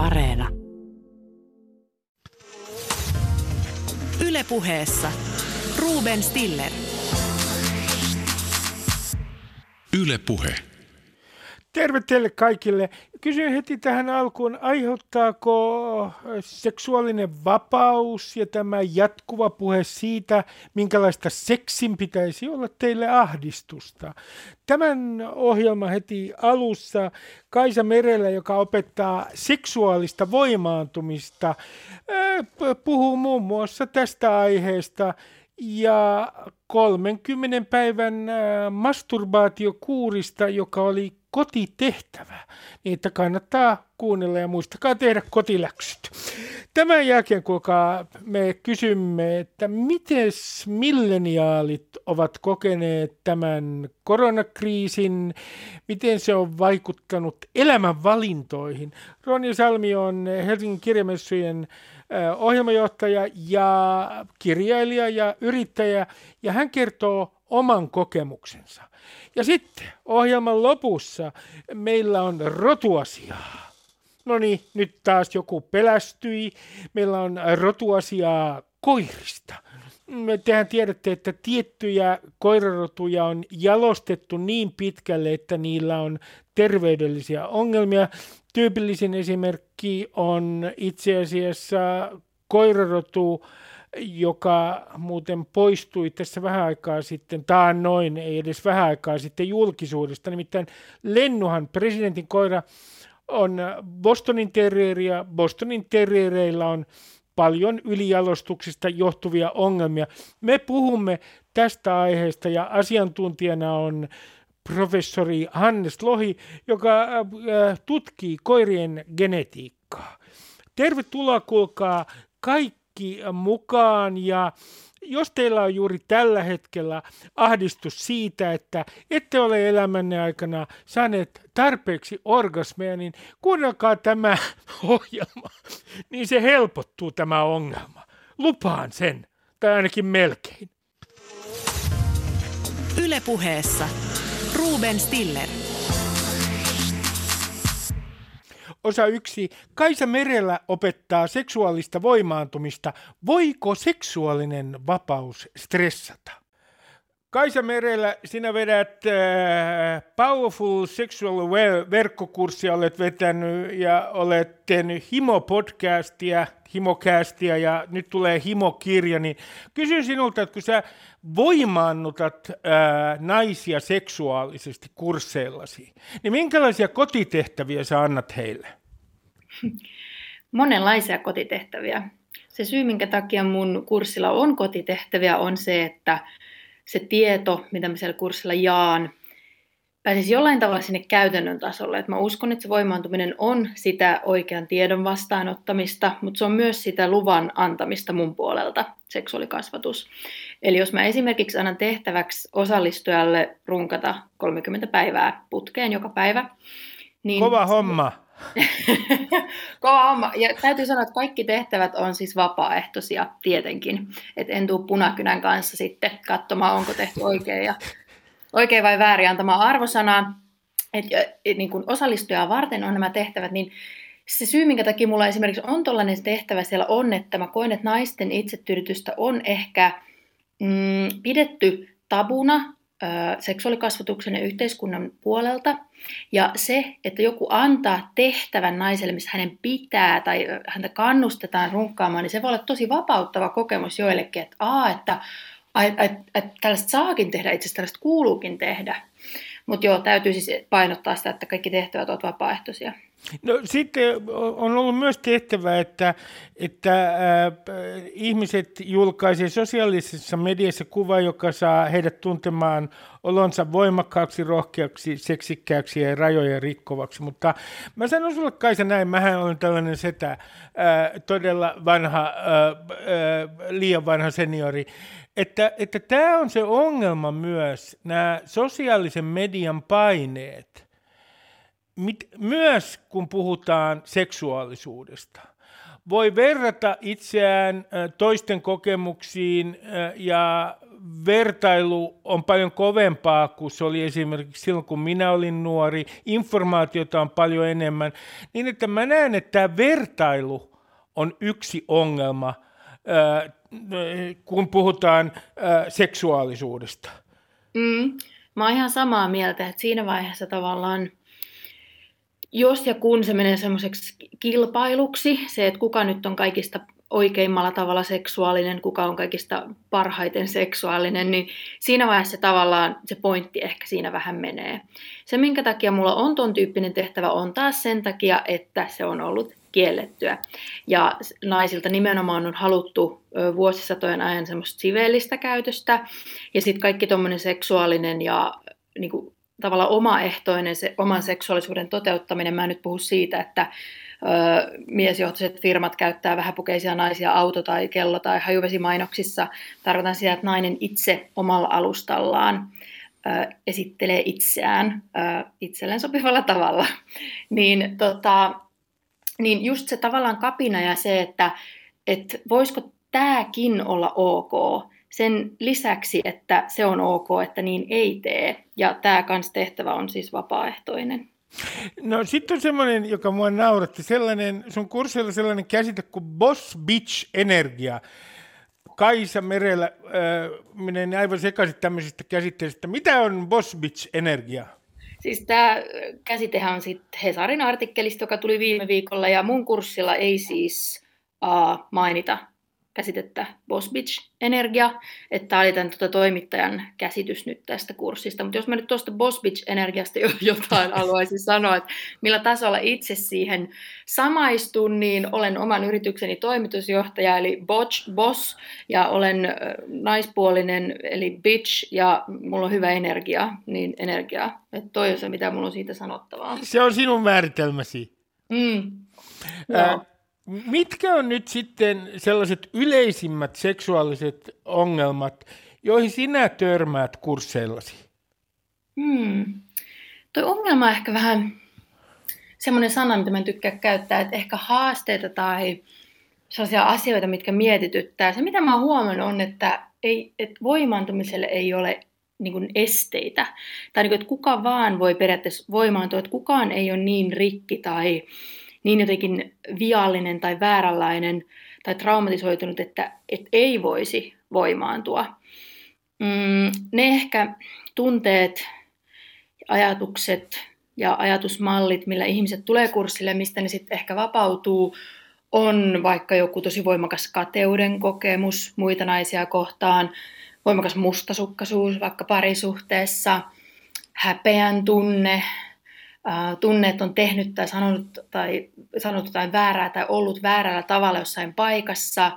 Areena. Ylepuheessa Ruben Stiller. Yle Puhe. Terve teille kaikille. Kysyn heti tähän alkuun, aiheuttaako seksuaalinen vapaus ja tämä jatkuva puhe siitä, minkälaista seksin pitäisi olla teille ahdistusta? Tämän ohjelman heti alussa Kaisa Merellä, joka opettaa seksuaalista voimaantumista, puhuu muun muassa tästä aiheesta ja 30 päivän masturbaatiokuurista, joka oli kotitehtävä, että kannattaa kuunnella ja muistakaa tehdä kotiläksyt. Tämän jälkeen, kuulkaa, me kysymme, että miten milleniaalit ovat kokeneet tämän koronakriisin, miten se on vaikuttanut elämän valintoihin. Ronja Salmi on Helsingin kirjamessujen ohjelmajohtaja ja kirjailija ja yrittäjä, ja hän kertoo oman kokemuksensa. Ja sitten ohjelman lopussa meillä on rotuasiaa. No niin, nyt taas joku pelästyi. Meillä on rotuasiaa koirista. Tehän tiedätte, että tiettyjä koirarotuja on jalostettu niin pitkälle, että niillä on terveydellisiä ongelmia. Tyypillisin esimerkki on itse asiassa koirarotu, joka muuten poistui tässä vähän aikaa sitten, noin, ei edes vähän aikaa sitten julkisuudesta. Nimittäin Lennuhan, presidentin koira, on Bostonin terrieria. Bostonin terriereillä on paljon ylijalostuksista johtuvia ongelmia. Me puhumme tästä aiheesta ja asiantuntijana on professori Hannes Lohi, joka äh, tutkii koirien genetiikkaa. Tervetuloa kuulkaa kaikki kaikki mukaan ja jos teillä on juuri tällä hetkellä ahdistus siitä, että ette ole elämänne aikana saaneet tarpeeksi orgasmeja, niin kuunnelkaa tämä ohjelma, niin se helpottuu tämä ongelma. Lupaan sen, tai ainakin melkein. Ylepuheessa Ruben Stiller. Osa yksi. Kaisa Merellä opettaa seksuaalista voimaantumista. Voiko seksuaalinen vapaus stressata? Kaisa Merellä, sinä vedät äh, Powerful Sexual verkkokurssia, olet vetänyt ja olet tehnyt Himo-podcastia, Himocastia ja nyt tulee Himo-kirja, niin kysyn sinulta, että kun sä voimaannutat äh, naisia seksuaalisesti kursseillasi, niin minkälaisia kotitehtäviä sä annat heille? Monenlaisia kotitehtäviä. Se syy, minkä takia mun kurssilla on kotitehtäviä, on se, että se tieto, mitä mä siellä kurssilla jaan, pääsisi jollain tavalla sinne käytännön tasolle. Et mä uskon, että se voimaantuminen on sitä oikean tiedon vastaanottamista, mutta se on myös sitä luvan antamista mun puolelta, seksuaalikasvatus. Eli jos mä esimerkiksi annan tehtäväksi osallistujalle runkata 30 päivää putkeen joka päivä, niin... Kova homma! Kova homma. Ja täytyy sanoa, että kaikki tehtävät on siis vapaaehtoisia tietenkin. Et en tule punakynän kanssa sitten katsomaan, onko tehty oikein, ja, oikein vai väärin antamaan arvosanaa. Et, et, niin kun osallistujaa varten on nämä tehtävät, niin se syy, minkä takia mulla esimerkiksi on tällainen tehtävä siellä on, että mä koen, että naisten itsetyydytystä on ehkä mm, pidetty tabuna seksuaalikasvatuksen ja yhteiskunnan puolelta. Ja se, että joku antaa tehtävän naiselle, missä hänen pitää tai häntä kannustetaan runkkaamaan, niin se voi olla tosi vapauttava kokemus joillekin, että, aa, että että että, että tällaista saakin tehdä, itse asiassa tällaista kuuluukin tehdä. Mutta joo, täytyy siis painottaa sitä, että kaikki tehtävät ovat vapaaehtoisia. No sitten on ollut myös tehtävä, että, että äh, ihmiset julkaisee sosiaalisessa mediassa kuva, joka saa heidät tuntemaan olonsa voimakkaaksi, rohkeaksi, seksikkääksi ja rajoja rikkovaksi. Mutta mä sanon sulle Kaisa näin, mähän olen tällainen setä, äh, todella vanha, äh, äh, liian vanha seniori, että, että tämä on se ongelma myös, nämä sosiaalisen median paineet – mit, myös kun puhutaan seksuaalisuudesta, voi verrata itseään toisten kokemuksiin ja vertailu on paljon kovempaa kuin se oli esimerkiksi silloin, kun minä olin nuori. Informaatiota on paljon enemmän. Niin että mä näen, että tämä vertailu on yksi ongelma, kun puhutaan seksuaalisuudesta. Mm. Mä oon ihan samaa mieltä, että siinä vaiheessa tavallaan, jos ja kun se menee semmoiseksi kilpailuksi, se, että kuka nyt on kaikista oikeimmalla tavalla seksuaalinen, kuka on kaikista parhaiten seksuaalinen, niin siinä vaiheessa tavallaan se pointti ehkä siinä vähän menee. Se, minkä takia mulla on ton tyyppinen tehtävä, on taas sen takia, että se on ollut kiellettyä. Ja naisilta nimenomaan on haluttu vuosisatojen ajan semmoista siveellistä käytöstä, ja sitten kaikki tuommoinen seksuaalinen ja niin kuin, tavallaan omaehtoinen se, oman seksuaalisuuden toteuttaminen. Mä en nyt puhu siitä, että ö, miesjohtoiset firmat käyttää vähäpukeisia naisia auto- tai kello- tai hajuvesimainoksissa. Tarkoitan sitä, että nainen itse omalla alustallaan ö, esittelee itseään ö, itselleen sopivalla tavalla. niin, tota, niin just se tavallaan kapina ja se, että et voisiko tämäkin olla ok, sen lisäksi, että se on ok, että niin ei tee. Ja tämä kans tehtävä on siis vapaaehtoinen. No sitten on semmoinen, joka mua nauratti, sellainen, sun kurssilla sellainen käsite kuin boss bitch energia. Kaisa Merellä äh, menee aivan sekaisin tämmöisistä käsitteistä. Mitä on boss bitch energia? Siis tämä käsitehän on sitten Hesarin artikkelista, joka tuli viime viikolla, ja mun kurssilla ei siis uh, mainita käsitettä Boss Bitch Energia, että tämä oli tämän tuota, toimittajan käsitys nyt tästä kurssista. Mutta jos mä nyt tuosta Boss Bitch Energiasta jotain haluaisin sanoa, että millä tasolla itse siihen samaistun, niin olen oman yritykseni toimitusjohtaja, eli Botch, Boss, ja olen naispuolinen, eli Bitch, ja mulla on hyvä energia, niin energiaa. Että toi on se, mitä mulla on siitä sanottavaa. Se on sinun määritelmäsi. Mm. Äh, Mitkä on nyt sitten sellaiset yleisimmät seksuaaliset ongelmat, joihin sinä törmäät kursseillasi? Hmm. Tuo ongelma on ehkä vähän semmoinen sana, mitä mä tykkään käyttää, että ehkä haasteita tai sellaisia asioita, mitkä mietityttää. Se, mitä mä oon huomannut, on, että, ei, että voimaantumiselle ei ole niin kuin esteitä. Tai niin kuin, että kuka vaan voi periaatteessa voimaantua, että kukaan ei ole niin rikki tai niin jotenkin viallinen tai vääränlainen tai traumatisoitunut, että, että ei voisi voimaantua. Mm, ne ehkä tunteet, ajatukset ja ajatusmallit, millä ihmiset tulee kurssille, mistä ne sitten ehkä vapautuu, on vaikka joku tosi voimakas kateuden kokemus muita naisia kohtaan, voimakas mustasukkaisuus vaikka parisuhteessa, häpeän tunne, tunne, että on tehnyt tai sanonut tai sanonut jotain väärää tai ollut väärällä tavalla jossain paikassa.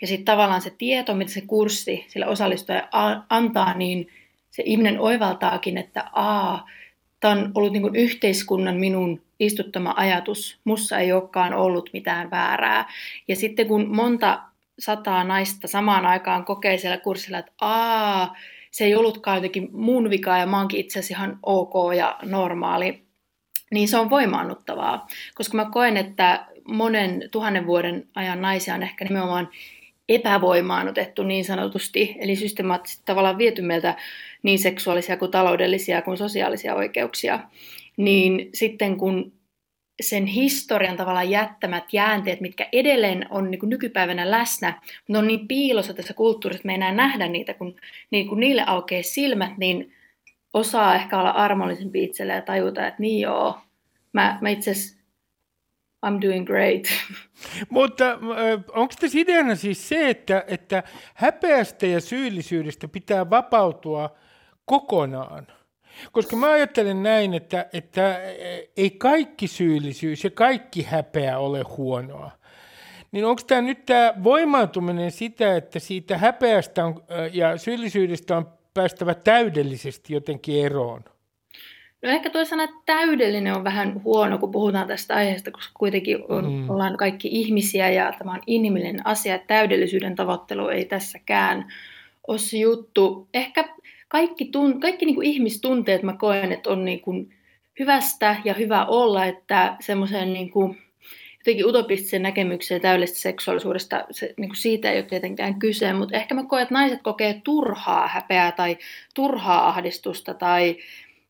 Ja sitten tavallaan se tieto, mitä se kurssi sille osallistuja antaa, niin se ihminen oivaltaakin, että aa, tämä on ollut niin yhteiskunnan minun istuttama ajatus. Mussa ei olekaan ollut mitään väärää. Ja sitten kun monta sataa naista samaan aikaan kokee siellä kurssilla, että aa, se ei ollutkaan jotenkin mun vika ja mä oonkin itse asiassa ihan ok ja normaali, niin se on voimaannuttavaa, koska mä koen, että monen tuhannen vuoden ajan naisia on ehkä nimenomaan epävoimaannutettu niin sanotusti, eli systemaattisesti tavallaan viety meiltä niin seksuaalisia kuin taloudellisia kuin sosiaalisia oikeuksia, niin sitten kun sen historian tavallaan jättämät jäänteet, mitkä edelleen on niin nykypäivänä läsnä, mutta on niin piilossa tässä kulttuurissa, että me ei enää nähdä niitä, kun, niin kun niille aukeaa silmät, niin osaa ehkä olla armollisempi itselle ja tajuta, että niin joo, mä, mä itse asiassa I'm doing great. Mutta onko tässä ideana siis se, että, että häpeästä ja syyllisyydestä pitää vapautua kokonaan? Koska mä ajattelen näin, että, että ei kaikki syyllisyys ja kaikki häpeä ole huonoa. Niin onko tämä nyt tämä voimaantuminen sitä, että siitä häpeästä on, ja syyllisyydestä on päästävä täydellisesti jotenkin eroon? No ehkä tuo sana täydellinen on vähän huono, kun puhutaan tästä aiheesta, koska kuitenkin on, mm. ollaan kaikki ihmisiä ja tämä on inhimillinen asia. Täydellisyyden tavoittelu ei tässäkään ole se juttu. Ehkä kaikki, tun, kaikki niin kuin ihmistunteet mä koen, että on niin kuin hyvästä ja hyvä olla, että semmoiseen niin kuin, jotenkin utopistisen näkemykseen täydellisestä seksuaalisuudesta. Se, niin kuin siitä ei ole tietenkään kyse, mutta ehkä mä koen, että naiset kokee turhaa häpeää tai turhaa ahdistusta tai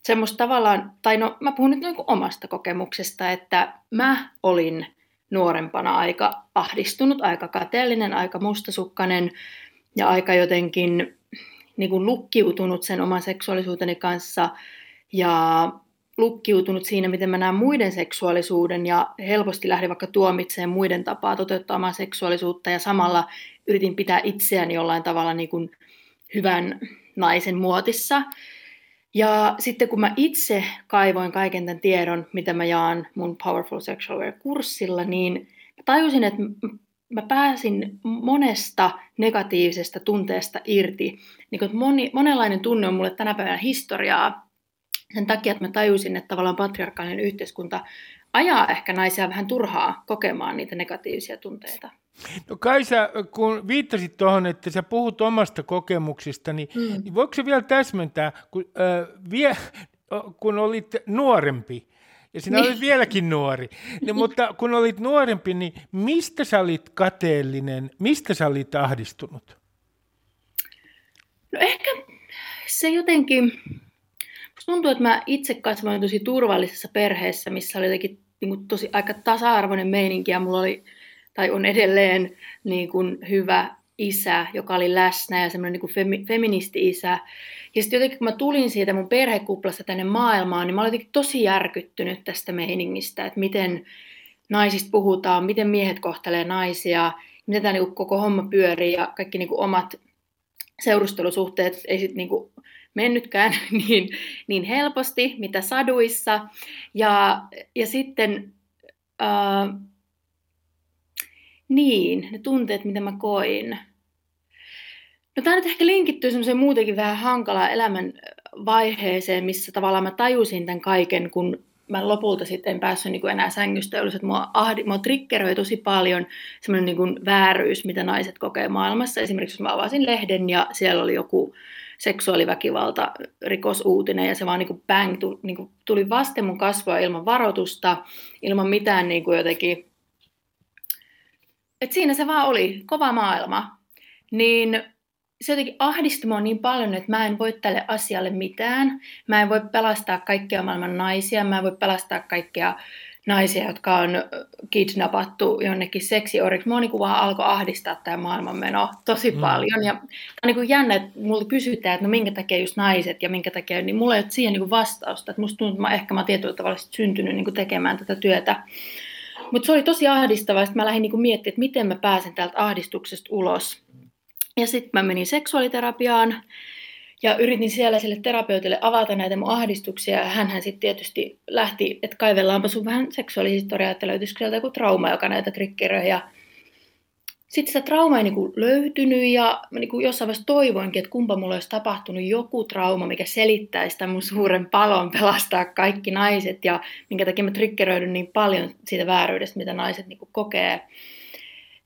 semmoista tavallaan, tai no mä puhun nyt niin kuin omasta kokemuksesta, että mä olin nuorempana aika ahdistunut, aika kateellinen, aika mustasukkainen ja aika jotenkin niin kuin lukkiutunut sen oman seksuaalisuuteni kanssa ja lukkiutunut siinä, miten mä näen muiden seksuaalisuuden ja helposti lähdin vaikka tuomitsemaan muiden tapaa toteuttaa omaa seksuaalisuutta ja samalla yritin pitää itseäni jollain tavalla niin kuin hyvän naisen muotissa. Ja sitten kun mä itse kaivoin kaiken tämän tiedon, mitä mä jaan mun Powerful Sexual Aware-kurssilla, niin tajusin, että mä pääsin monesta negatiivisesta tunteesta irti. Niin kuin, moni, monenlainen tunne on mulle tänä päivänä historiaa. Sen takia, että mä tajusin, että tavallaan patriarkaalinen yhteiskunta ajaa ehkä naisia vähän turhaa kokemaan niitä negatiivisia tunteita. No Kaisa, kun viittasit tuohon, että sä puhut omasta kokemuksista, niin, mm. niin voiko se vielä täsmentää, kun, äh, vie, kun olit nuorempi, ja sinä niin. olit vieläkin nuori, niin, mutta kun olit nuorempi, niin mistä sä olit kateellinen, mistä sä olit ahdistunut? No ehkä se jotenkin, musta tuntuu, että mä itse kasvoin tosi turvallisessa perheessä, missä oli jotenkin niin kuin tosi aika tasa-arvoinen meininki ja mulla oli tai on edelleen niin kuin hyvä isä, joka oli läsnä ja semmoinen niin femi, feministi-isä. Ja sitten jotenkin kun mä tulin siitä mun perhekuplasta tänne maailmaan, niin mä olin tosi järkyttynyt tästä meiningistä, että miten naisista puhutaan, miten miehet kohtelee naisia, miten tämä niin koko homma pyörii ja kaikki niin kuin omat seurustelusuhteet ei sitten niin kuin mennytkään niin, niin helposti, mitä saduissa. Ja, ja sitten... Uh, niin, ne tunteet, mitä mä koin. No tämä nyt ehkä linkittyy semmoiseen muutenkin vähän hankalaan elämän vaiheeseen, missä tavallaan mä tajusin tämän kaiken, kun mä lopulta sitten en päässyt niin kuin enää sängystä ylös, että mua, ahdi, mua triggeroi tosi paljon semmoinen niin vääryys, mitä naiset kokee maailmassa. Esimerkiksi jos mä avasin lehden ja siellä oli joku seksuaaliväkivalta, rikosuutinen ja se vaan niin kuin bang, tuli, niin kuin tuli vasten mun kasvoa ilman varoitusta, ilman mitään niin kuin jotenkin et siinä se vaan oli, kova maailma. Niin se jotenkin ahdistui mua niin paljon, että mä en voi tälle asialle mitään. Mä en voi pelastaa kaikkia maailman naisia, mä en voi pelastaa kaikkia naisia, jotka on kidnappattu jonnekin seksioriksi. Mua niin vaan alkoi ahdistaa tämä maailmanmeno tosi mm. paljon. Ja on niin kuin jännä, että multa kysytään, että no minkä takia just naiset ja minkä takia, niin mulla ei ole siihen niin vastausta. Että musta tuntuu, että mä, ehkä mä tietyllä tavalla syntynyt niin kuin tekemään tätä työtä mutta se oli tosi ahdistavaa, että mä lähdin niinku miettimään, että miten mä pääsen täältä ahdistuksesta ulos. Ja sitten mä menin seksuaaliterapiaan ja yritin siellä sille terapeutille avata näitä mun ahdistuksia. Ja hän sitten tietysti lähti, että kaivellaanpa sun vähän seksuaalihistoriaa, että löytyisikö sieltä joku trauma, joka näitä triggeröi. Ja sitten sitä trauma ei niin kuin löytynyt ja mä niin kuin jossain vaiheessa toivoinkin, että kumpa mulla olisi tapahtunut joku trauma, mikä selittäisi tämän mun suuren palon pelastaa kaikki naiset ja minkä takia mä triggeröidyn niin paljon siitä vääryydestä, mitä naiset niin kuin kokee.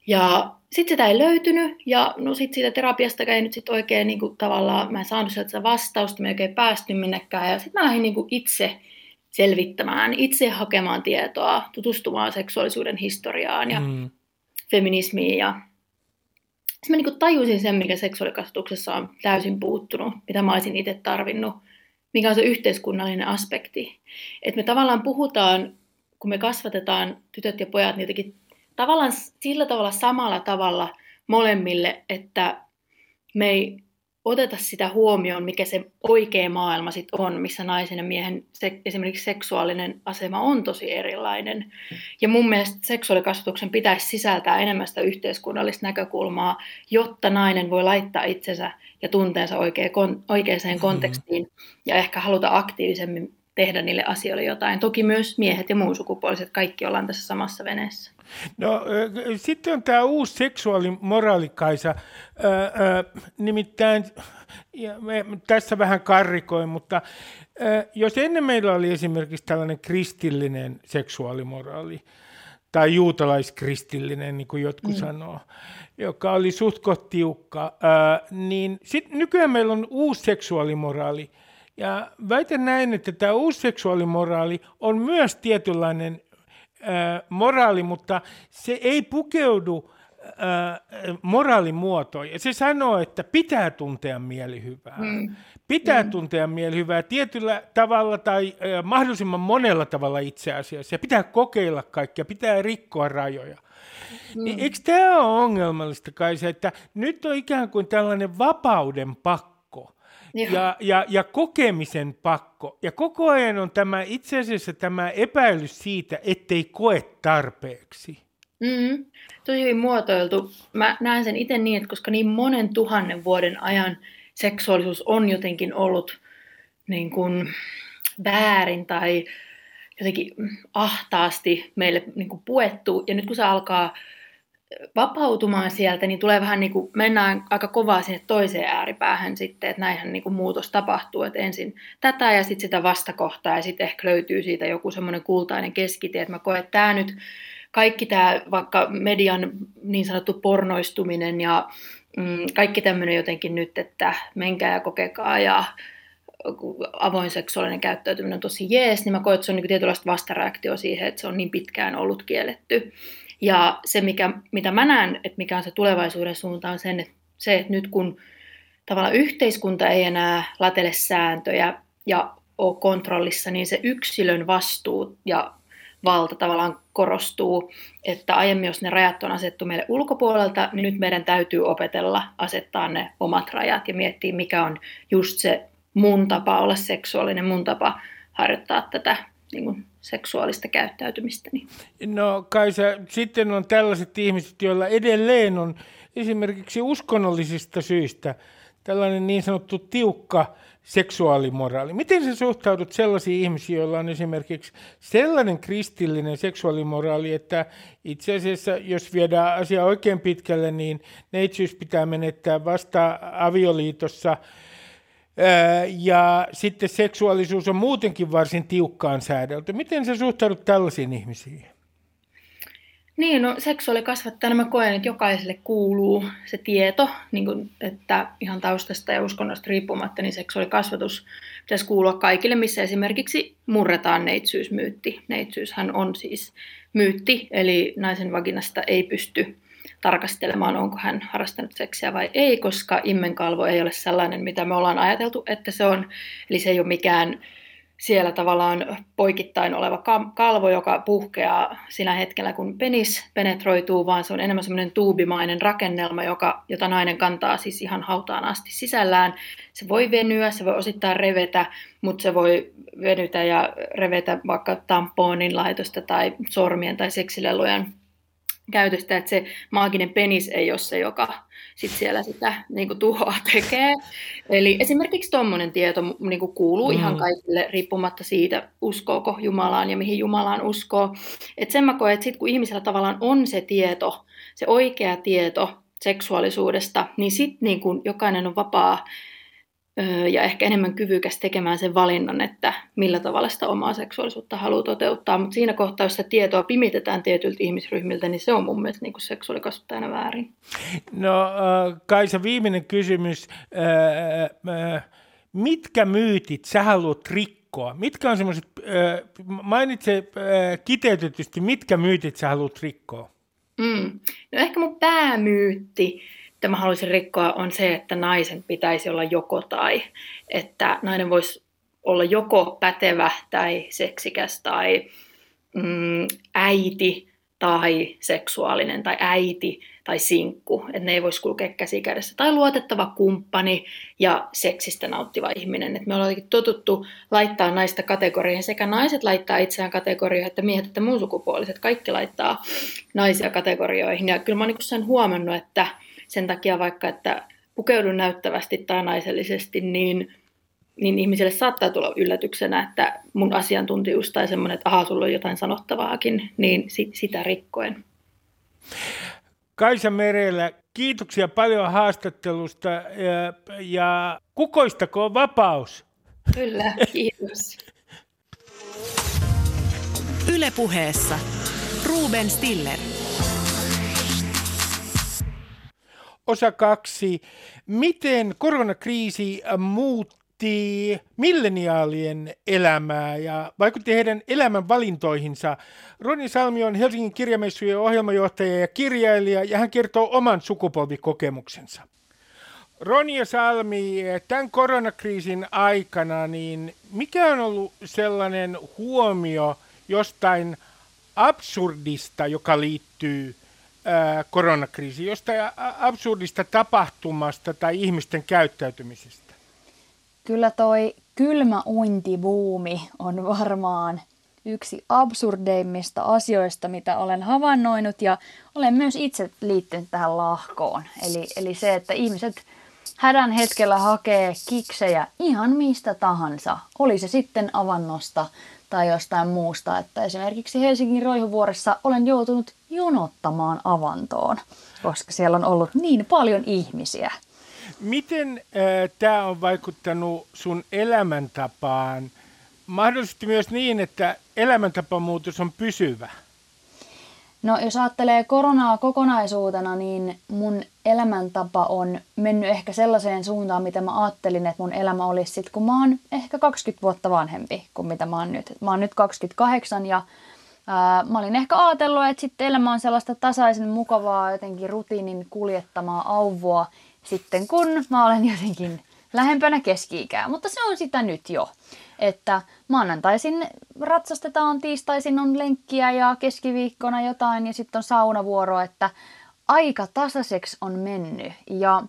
Ja sitten sitä ei löytynyt ja no sitten siitä terapiasta ei nyt sitten oikein niin kuin, tavallaan, mä en saanut sieltä vastausta, mä en oikein päästy minnekään ja sitten mä lähdin niin kuin, itse selvittämään, itse hakemaan tietoa, tutustumaan seksuaalisuuden historiaan ja mm feminismiin ja sitten mä niin tajusin sen, mikä seksuaalikasvatuksessa on täysin puuttunut, mitä mä olisin itse tarvinnut, mikä on se yhteiskunnallinen aspekti. Että me tavallaan puhutaan, kun me kasvatetaan tytöt ja pojat, niin jotenkin tavallaan sillä tavalla samalla tavalla molemmille, että me ei oteta sitä huomioon, mikä se oikea maailma sitten on, missä naisen ja miehen se, esimerkiksi seksuaalinen asema on tosi erilainen. Ja mun mielestä seksuaalikasvatuksen pitäisi sisältää enemmän sitä yhteiskunnallista näkökulmaa, jotta nainen voi laittaa itsensä ja tunteensa oikeaan mm-hmm. kontekstiin ja ehkä haluta aktiivisemmin tehdä niille asioille jotain. Toki myös miehet ja muun sukupuoliset, kaikki ollaan tässä samassa veneessä. No sitten on tämä uusi seksuaalimoraalikaisa, nimittäin, ja me tässä vähän karrikoin, mutta jos ennen meillä oli esimerkiksi tällainen kristillinen seksuaalimoraali, tai juutalaiskristillinen, niin kuin jotkut mm. sanoo, joka oli suht tiukka, niin sitten nykyään meillä on uusi seksuaalimoraali, ja väitän näin, että tämä uusi seksuaalimoraali on myös tietynlainen äh, moraali, mutta se ei pukeudu äh, moraalimuotoon. Ja se sanoo, että pitää tuntea mielihyvää. Mm. Pitää mm. tuntea mielihyvää tietyllä tavalla tai äh, mahdollisimman monella tavalla itse asiassa. Ja pitää kokeilla kaikkea, pitää rikkoa rajoja. Mm. Eikö tämä ole ongelmallista kai se, että nyt on ikään kuin tällainen vapauden pakko? Ja, ja, ja kokemisen pakko. Ja koko ajan on tämä itse asiassa tämä epäilys siitä, ettei koe tarpeeksi. Mm, tosi hyvin muotoiltu. Mä näen sen itse niin, että koska niin monen tuhannen vuoden ajan seksuaalisuus on jotenkin ollut niin kuin väärin tai jotenkin ahtaasti meille niin kuin puettu. Ja nyt kun se alkaa vapautumaan sieltä, niin tulee vähän niin kuin, mennään aika kovaa sinne toiseen ääripäähän sitten, että näinhän niin kuin muutos tapahtuu, että ensin tätä ja sitten sitä vastakohtaa ja sitten ehkä löytyy siitä joku semmoinen kultainen keskitie, että mä koen, että tämä nyt kaikki tämä vaikka median niin sanottu pornoistuminen ja mm, kaikki tämmöinen jotenkin nyt, että menkää ja kokekaa ja avoin seksuaalinen käyttäytyminen on tosi jees, niin mä koen, että se on niin tietynlaista vastareaktio siihen, että se on niin pitkään ollut kielletty. Ja se, mikä, mitä mä näen, että mikä on se tulevaisuuden suunta, on sen, että se, että nyt kun tavallaan yhteiskunta ei enää latele sääntöjä ja ole kontrollissa, niin se yksilön vastuu ja valta tavallaan korostuu, että aiemmin jos ne rajat on asettu meille ulkopuolelta, niin nyt meidän täytyy opetella asettaa ne omat rajat ja miettiä, mikä on just se mun tapa olla seksuaalinen, mun tapa harjoittaa tätä niin kuin seksuaalista käyttäytymistä. No Kaisa, sitten on tällaiset ihmiset, joilla edelleen on esimerkiksi uskonnollisista syistä tällainen niin sanottu tiukka seksuaalimoraali. Miten sä suhtaudut sellaisiin ihmisiin, joilla on esimerkiksi sellainen kristillinen seksuaalimoraali, että itse asiassa, jos viedään asia oikein pitkälle, niin neitsyys pitää menettää vasta avioliitossa – ja sitten seksuaalisuus on muutenkin varsin tiukkaan säädelty. Miten sä suhtaudut tällaisiin ihmisiin? Niin, no seksuaalikasvattajana mä koen, että jokaiselle kuuluu se tieto, niin kuin, että ihan taustasta ja uskonnosta riippumatta, niin seksuaalikasvatus pitäisi kuulua kaikille, missä esimerkiksi murretaan neitsyysmyytti. Neitsyyshän on siis myytti, eli naisen vaginasta ei pysty tarkastelemaan, onko hän harrastanut seksiä vai ei, koska immenkalvo ei ole sellainen, mitä me ollaan ajateltu, että se on. Eli se ei ole mikään siellä tavallaan poikittain oleva kalvo, joka puhkeaa siinä hetkellä, kun penis penetroituu, vaan se on enemmän semmoinen tuubimainen rakennelma, joka, jota nainen kantaa siis ihan hautaan asti sisällään. Se voi venyä, se voi osittain revetä, mutta se voi venytä ja revetä vaikka tamponin laitosta tai sormien tai seksilelujen käytöstä, että se maaginen penis ei ole se, joka sit siellä sitä niin kuin, tuhoa tekee. Eli esimerkiksi tuommoinen tieto niin kuin, kuuluu mm. ihan kaikille riippumatta siitä, uskooko Jumalaan ja mihin Jumalaan uskoo. Et sen mä koen, että sit, kun ihmisellä tavallaan on se tieto, se oikea tieto seksuaalisuudesta, niin sitten niin jokainen on vapaa ja ehkä enemmän kyvykäs tekemään sen valinnan, että millä tavalla sitä omaa seksuaalisuutta haluaa toteuttaa. Mutta siinä kohtaa, jos sitä tietoa pimitetään tietyiltä ihmisryhmiltä, niin se on mun mielestä niin seksuaalikasvattajana väärin. No Kaisa, viimeinen kysymys. Mitkä myytit sä haluat rikkoa? Mitkä on semmoiset, mainitse kiteytetysti, mitkä myytit sä haluat rikkoa? Mm. No ehkä mun päämyytti mitä mä haluaisin rikkoa, on se, että naisen pitäisi olla joko tai. Että nainen voisi olla joko pätevä tai seksikäs tai mm, äiti tai seksuaalinen tai äiti tai sinkku, että ne ei voisi kulkea käsi kädessä. Tai luotettava kumppani ja seksistä nauttiva ihminen. Et me ollaan totuttu laittaa naista kategoriaan. Sekä naiset laittaa itseään kategorioihin, että miehet että muun sukupuoliset. Kaikki laittaa naisia kategorioihin. Ja kyllä mä oon niin sen huomannut, että sen takia vaikka, että pukeudun näyttävästi tai naisellisesti, niin, niin ihmiselle saattaa tulla yllätyksenä, että mun asiantuntijuus tai semmoinen, että ahaa, sulla on jotain sanottavaakin, niin sit, sitä rikkoen. Kaisa Merellä, kiitoksia paljon haastattelusta ja, ja kukoistakoon vapaus. Kyllä, kiitos. Ylepuheessa Ruben Stiller. Osa kaksi. Miten koronakriisi vaikutti milleniaalien elämää ja vaikutti heidän elämän valintoihinsa. Roni Salmi on Helsingin kirjamessujen ohjelmajohtaja ja kirjailija ja hän kertoo oman sukupolvikokemuksensa. Roni ja Salmi, tämän koronakriisin aikana, niin mikä on ollut sellainen huomio jostain absurdista, joka liittyy koronakriisiin, jostain absurdista tapahtumasta tai ihmisten käyttäytymisestä? Kyllä toi kylmä uintibuumi on varmaan yksi absurdeimmista asioista, mitä olen havainnoinut ja olen myös itse liittynyt tähän lahkoon. Eli, eli se, että ihmiset hädän hetkellä hakee kiksejä ihan mistä tahansa, oli se sitten avannosta tai jostain muusta. Että esimerkiksi Helsingin Roihuvuoressa olen joutunut jonottamaan avantoon, koska siellä on ollut niin paljon ihmisiä. Miten äh, tämä on vaikuttanut sun elämäntapaan? Mahdollisesti myös niin, että elämäntapamuutos on pysyvä. No jos ajattelee koronaa kokonaisuutena, niin mun elämäntapa on mennyt ehkä sellaiseen suuntaan, mitä mä ajattelin, että mun elämä olisi sit, kun mä oon ehkä 20 vuotta vanhempi kuin mitä mä oon nyt. Mä oon nyt 28 ja ää, mä olin ehkä ajatellut, että sitten elämä on sellaista tasaisen mukavaa jotenkin rutiinin kuljettamaa auvua sitten kun mä olen jotenkin lähempänä keski-ikää, mutta se on sitä nyt jo. Että maanantaisin ratsastetaan, tiistaisin on lenkkiä ja keskiviikkona jotain ja sitten on saunavuoro, että aika tasaiseksi on mennyt. Ja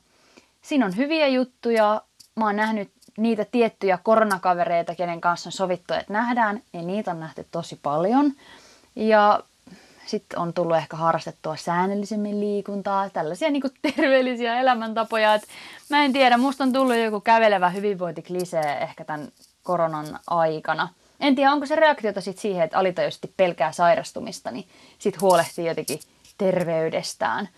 siinä on hyviä juttuja. Mä oon nähnyt niitä tiettyjä koronakavereita, kenen kanssa on sovittu, että nähdään, ja niitä on nähty tosi paljon. Ja sitten on tullut ehkä harrastettua säännöllisemmin liikuntaa, tällaisia niin kuin terveellisiä elämäntapoja. Et mä en tiedä, musta on tullut joku kävelevä hyvinvointiklisee ehkä tämän koronan aikana. En tiedä, onko se reaktiota sit siihen, että alitajuisesti pelkää sairastumista, niin sitten huolehtii jotenkin terveydestään.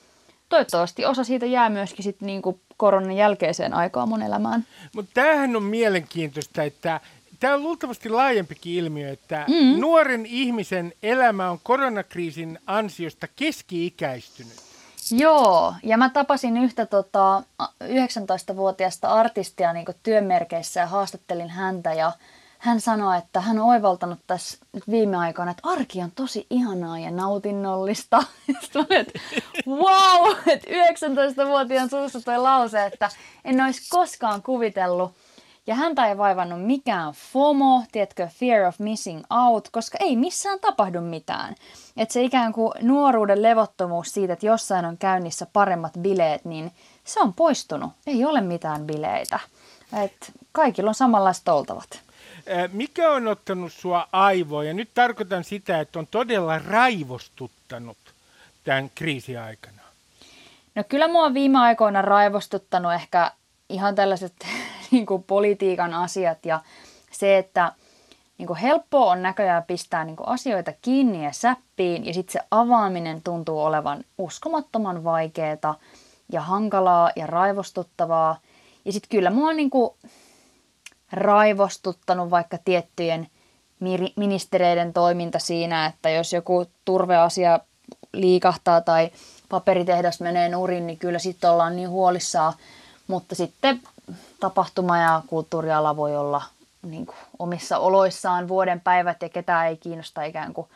Toivottavasti osa siitä jää myöskin sit niinku koronan jälkeiseen aikaan mun elämään. Mutta tämähän on mielenkiintoista, että tämä on luultavasti laajempikin ilmiö, että mm. nuoren ihmisen elämä on koronakriisin ansiosta keski-ikäistynyt. Joo, ja mä tapasin yhtä tota, 19-vuotiaasta artistia niin työmerkeissä ja haastattelin häntä ja hän sanoi, että hän on oivaltanut tässä nyt viime aikoina, että arki on tosi ihanaa ja nautinnollista. Sitten että wow, että 19-vuotiaan suusta toi lause, että en olisi koskaan kuvitellut, ja häntä ei vaivannut mikään FOMO, tiedätkö, fear of missing out, koska ei missään tapahdu mitään. Että se ikään kuin nuoruuden levottomuus siitä, että jossain on käynnissä paremmat bileet, niin se on poistunut. Ei ole mitään bileitä. Et kaikilla on samanlaiset oltavat. Mikä on ottanut sua aivoon? Ja nyt tarkoitan sitä, että on todella raivostuttanut tämän kriisin aikana. No kyllä mua on viime aikoina raivostuttanut ehkä ihan tällaiset niin kuin politiikan asiat ja se, että niin kuin helppoa on näköjään pistää niin kuin asioita kiinni ja säppiin ja sitten se avaaminen tuntuu olevan uskomattoman vaikeaa ja hankalaa ja raivostuttavaa. Ja sitten kyllä mua on niin kuin raivostuttanut vaikka tiettyjen ministereiden toiminta siinä, että jos joku turveasia liikahtaa tai paperitehdas menee nurin, niin kyllä sitten ollaan niin huolissaan. Mutta sitten tapahtuma- ja kulttuuriala voi olla niin kuin, omissa oloissaan vuoden päivät ja ketään ei kiinnosta ikään kuin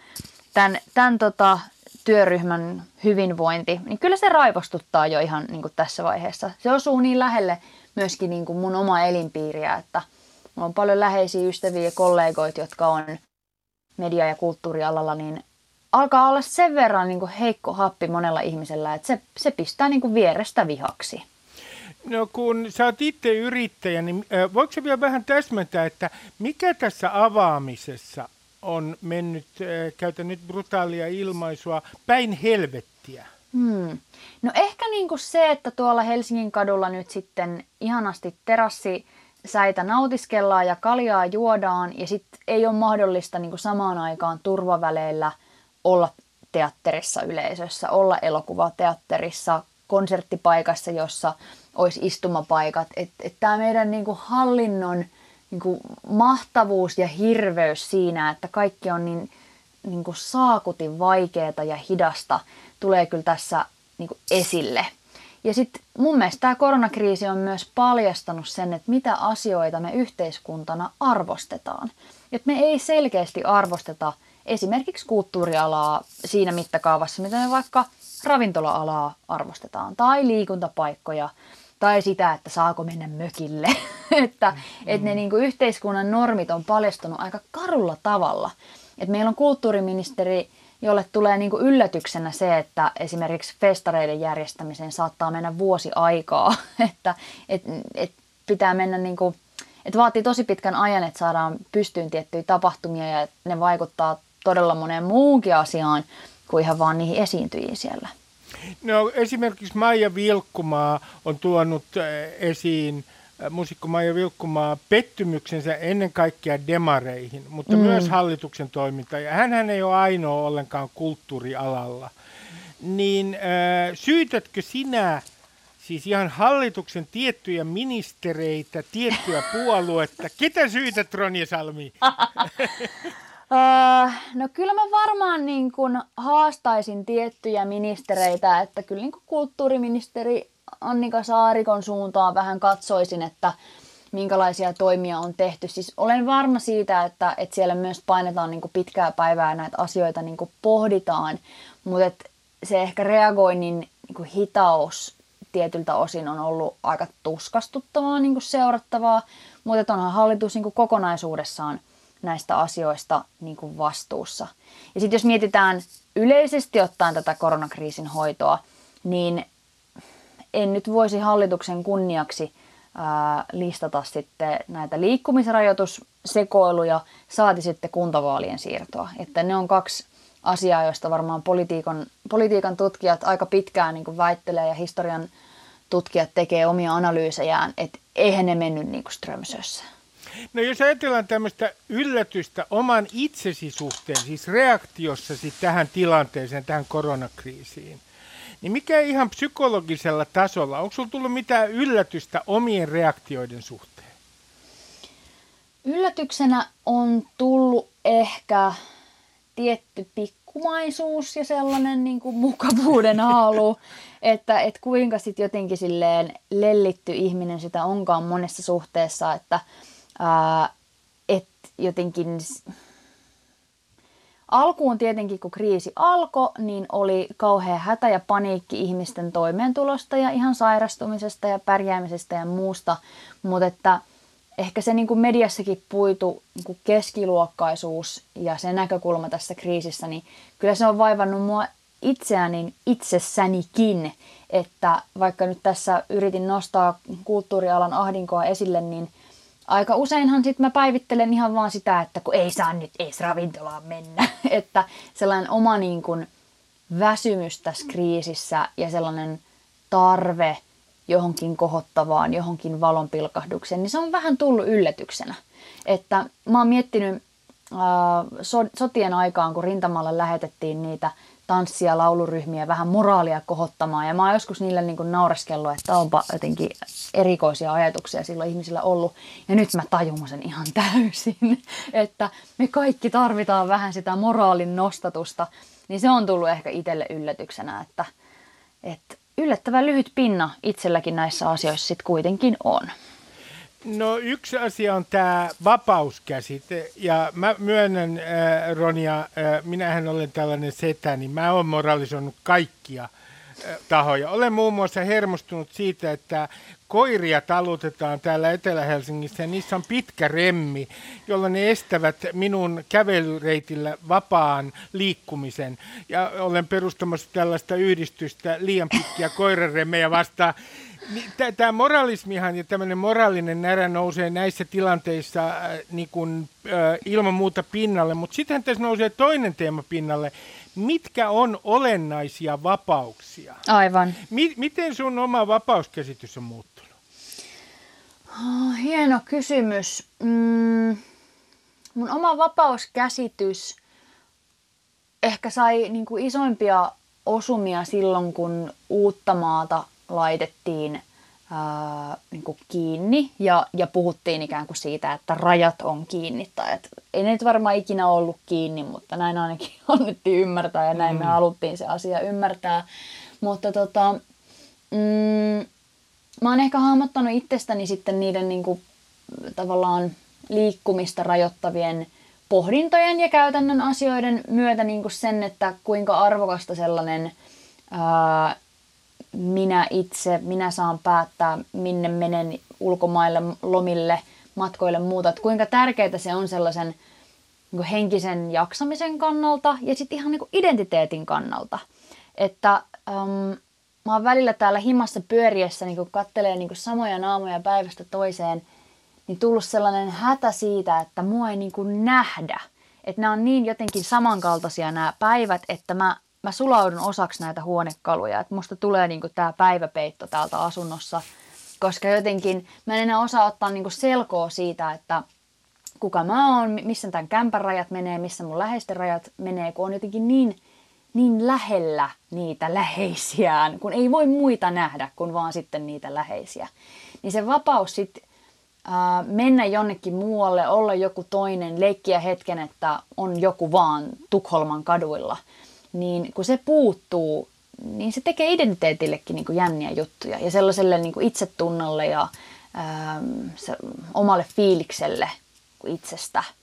tämän, tämän tota, työryhmän hyvinvointi, niin kyllä se raivostuttaa jo ihan niin kuin tässä vaiheessa. Se osuu niin lähelle myöskin niin kuin mun oma elinpiiriä, että mulla on paljon läheisiä ystäviä ja kollegoita, jotka on media- ja kulttuurialalla, niin alkaa olla sen verran niin kuin heikko happi monella ihmisellä, että se, se pistää niin kuin vierestä vihaksi. No kun sä oot itse yrittäjä, niin voiko se vielä vähän täsmentää, että mikä tässä avaamisessa on mennyt, käytän nyt brutaalia ilmaisua, päin helvettiä? Hmm. No ehkä niin kuin se, että tuolla Helsingin kadulla nyt sitten ihanasti terassi säitä nautiskellaan ja kaljaa juodaan ja sitten ei ole mahdollista niin kuin samaan aikaan turvaväleillä olla teatterissa yleisössä, olla elokuvateatterissa, konserttipaikassa, jossa olisi istumapaikat. Että et tämä meidän niinku hallinnon niinku mahtavuus ja hirveys siinä, että kaikki on niin niinku saakutin vaikeaa ja hidasta, tulee kyllä tässä niinku esille. Ja sitten mun mielestä tämä koronakriisi on myös paljastanut sen, että mitä asioita me yhteiskuntana arvostetaan. Et me ei selkeästi arvosteta esimerkiksi kulttuurialaa siinä mittakaavassa, mitä me vaikka ravintola-alaa arvostetaan, tai liikuntapaikkoja, tai sitä, että saako mennä mökille. että mm. et ne niin kuin yhteiskunnan normit on paljastunut aika karulla tavalla. Et meillä on kulttuuriministeri, jolle tulee niin kuin yllätyksenä se, että esimerkiksi festareiden järjestämiseen saattaa mennä vuosi aikaa. että et, et pitää mennä niin kuin, et vaatii tosi pitkän ajan, että saadaan pystyyn tiettyjä tapahtumia ja ne vaikuttaa todella moneen muuhunkin asiaan kuin ihan vaan niihin esiintyjiin siellä. No esimerkiksi Maija Vilkkumaa on tuonut eh, esiin eh, musiikko Maija Vilkkumaa pettymyksensä ennen kaikkea demareihin, mutta mm. myös hallituksen toiminta. Ja hän ei ole ainoa ollenkaan kulttuurialalla. Niin äh, syytätkö sinä siis ihan hallituksen tiettyjä ministereitä, tiettyä puoluetta? Ketä syytät, Ronja Salmi? Uh, no kyllä mä varmaan niin kun haastaisin tiettyjä ministereitä, että kyllä niin kulttuuriministeri Annika Saarikon suuntaan vähän katsoisin, että minkälaisia toimia on tehty. Siis olen varma siitä, että, että siellä myös painetaan niin pitkää päivää näitä asioita niin pohditaan, mutta se ehkä reagoinnin niin hitaus tietyltä osin on ollut aika tuskastuttavaa niin seurattavaa, mutta onhan hallitus niin kokonaisuudessaan näistä asioista niin kuin vastuussa. Ja sitten jos mietitään yleisesti ottaen tätä koronakriisin hoitoa, niin en nyt voisi hallituksen kunniaksi ää, listata sitten näitä liikkumisrajoitussekoiluja, saati sitten kuntavaalien siirtoa. Että ne on kaksi asiaa, joista varmaan politiikan, politiikan tutkijat aika pitkään niin kuin väittelee ja historian tutkijat tekee omia analyysejään, että eihän ne mennyt niin kuin Strömsössä. No jos ajatellaan tämmöistä yllätystä oman itsesi suhteen, siis reaktiossasi tähän tilanteeseen, tähän koronakriisiin, niin mikä ihan psykologisella tasolla, onko sinulla tullut mitään yllätystä omien reaktioiden suhteen? Yllätyksenä on tullut ehkä tietty pikkumaisuus ja sellainen niin kuin mukavuuden halu, että, että kuinka sitten jotenkin silleen lellitty ihminen sitä onkaan monessa suhteessa, että – että jotenkin alkuun tietenkin, kun kriisi alkoi, niin oli kauhea hätä ja paniikki ihmisten toimeentulosta ja ihan sairastumisesta ja pärjäämisestä ja muusta, mutta että ehkä se niin kuin mediassakin puitu niin kuin keskiluokkaisuus ja se näkökulma tässä kriisissä, niin kyllä se on vaivannut mua itseäni itsessänikin, että vaikka nyt tässä yritin nostaa kulttuurialan ahdinkoa esille, niin – aika useinhan sitten mä päivittelen ihan vaan sitä, että kun ei saa nyt edes ravintolaan mennä. että sellainen oma niin kuin väsymys tässä kriisissä ja sellainen tarve johonkin kohottavaan, johonkin valonpilkahdukseen, niin se on vähän tullut yllätyksenä. Että mä oon miettinyt äh, sotien aikaan, kun rintamalla lähetettiin niitä tanssia, lauluryhmiä, vähän moraalia kohottamaan. Ja mä oon joskus niille niin kuin naureskellut, että onpa jotenkin erikoisia ajatuksia silloin ihmisillä ollut. Ja nyt mä tajun sen ihan täysin, että me kaikki tarvitaan vähän sitä moraalin nostatusta. Niin se on tullut ehkä itselle yllätyksenä, että, että yllättävän lyhyt pinna itselläkin näissä asioissa sitten kuitenkin on. No yksi asia on tämä vapauskäsite ja mä myönnän äh, Ronia, äh, minähän olen tällainen setä, niin mä oon moralisoinut kaikkia äh, tahoja. Olen muun muassa hermostunut siitä, että koiria talutetaan täällä Etelä-Helsingissä ja niissä on pitkä remmi, jolla ne estävät minun kävelyreitillä vapaan liikkumisen. Ja olen perustamassa tällaista yhdistystä liian pitkiä koiraremmejä vastaan. Tämä moralismihan ja tämmöinen moraalinen närä nousee näissä tilanteissa äh, niin kuin, äh, ilman muuta pinnalle, mutta sitten tässä nousee toinen teema pinnalle. Mitkä on olennaisia vapauksia? Aivan. Mi- miten sun oma vapauskäsitys on muuttunut? Oh, hieno kysymys. Mm, mun oma vapauskäsitys ehkä sai niin kuin isoimpia osumia silloin, kun uutta maata laitettiin ää, niin kuin kiinni ja, ja puhuttiin ikään kuin siitä, että rajat on kiinni. Tai että ei ne nyt varmaan ikinä ollut kiinni, mutta näin ainakin annettiin ymmärtää ja näin mm. me haluttiin se asia ymmärtää. Mutta tota, mm, mä oon ehkä hahmottanut itsestäni sitten niiden niin kuin, tavallaan liikkumista rajoittavien pohdintojen ja käytännön asioiden myötä niin kuin sen, että kuinka arvokasta sellainen ää, minä itse, minä saan päättää, minne menen ulkomaille, lomille, matkoille muuta, että kuinka tärkeää se on sellaisen niin kuin henkisen jaksamisen kannalta ja sitten ihan niin kuin identiteetin kannalta. Että äm, mä oon välillä täällä himassa pyöriessä, niin kun kattelee niin kuin samoja naamoja päivästä toiseen, niin tullut sellainen hätä siitä, että mua ei niin kuin nähdä. Että nämä on niin jotenkin samankaltaisia nämä päivät, että mä, mä sulaudun osaksi näitä huonekaluja. Että musta tulee niin kuin tämä päiväpeitto täältä asunnossa, koska jotenkin mä en enää osaa ottaa niin kuin selkoa siitä, että kuka mä oon, missä tämän kämpän rajat menee, missä mun läheisten rajat menee, kun on jotenkin niin – niin lähellä niitä läheisiään, kun ei voi muita nähdä kuin vaan sitten niitä läheisiä. Niin se vapaus sitten mennä jonnekin muualle, olla joku toinen, leikkiä hetken, että on joku vaan Tukholman kaduilla, niin kun se puuttuu, niin se tekee identiteetillekin niin jänniä juttuja ja sellaiselle niin itsetunnolle ja ähm, se, omalle fiilikselle itsestä –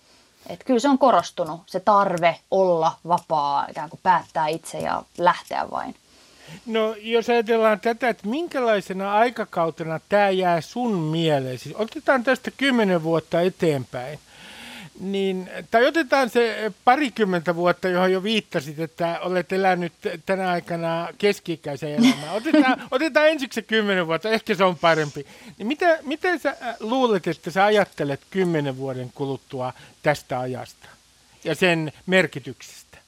et kyllä se on korostunut, se tarve olla vapaa, ikään kuin päättää itse ja lähteä vain. No jos ajatellaan tätä, että minkälaisena aikakautena tämä jää sun mieleen, siis otetaan tästä kymmenen vuotta eteenpäin, niin, tai otetaan se parikymmentä vuotta, johon jo viittasit, että olet elänyt tänä aikana keski-ikäisen elämää. Otetaan, otetaan ensiksi se kymmenen vuotta, ehkä se on parempi. Niin mitä, miten sä äh, luulet, että sä ajattelet kymmenen vuoden kuluttua tästä ajasta ja sen merkityksestä?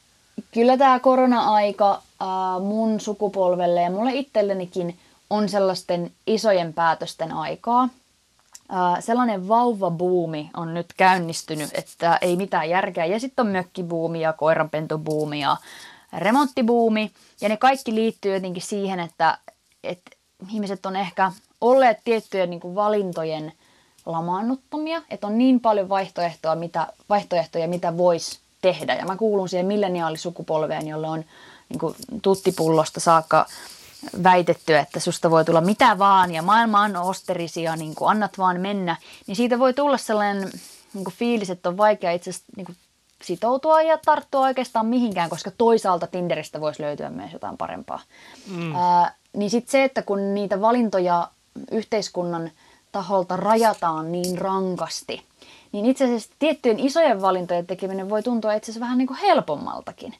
Kyllä tämä korona-aika äh, mun sukupolvelle ja mulle itsellenikin on sellaisten isojen päätösten aikaa – sellainen vauvabuumi on nyt käynnistynyt, että ei mitään järkeä. Ja sitten on mökkibuumi ja koiranpentubuumi ja remonttibuumi. Ja ne kaikki liittyy jotenkin siihen, että, että ihmiset on ehkä olleet tiettyjen niin kuin valintojen lamaannuttamia. Että on niin paljon vaihtoehtoja, mitä, vaihtoehtoja, mitä voisi tehdä. Ja mä kuulun siihen milleniaalisukupolveen, jolle on niin kuin tuttipullosta saakka väitetty, että susta voi tulla mitä vaan ja maailma on osterisia, niin kuin annat vaan mennä, niin siitä voi tulla sellainen niin kuin fiilis, että on vaikea itse asiassa niin kuin sitoutua ja tarttua oikeastaan mihinkään, koska toisaalta Tinderistä voisi löytyä myös jotain parempaa. Mm. Ää, niin sitten se, että kun niitä valintoja yhteiskunnan taholta rajataan niin rankasti, niin itse asiassa tiettyjen isojen valintojen tekeminen voi tuntua itse asiassa vähän niin kuin helpommaltakin.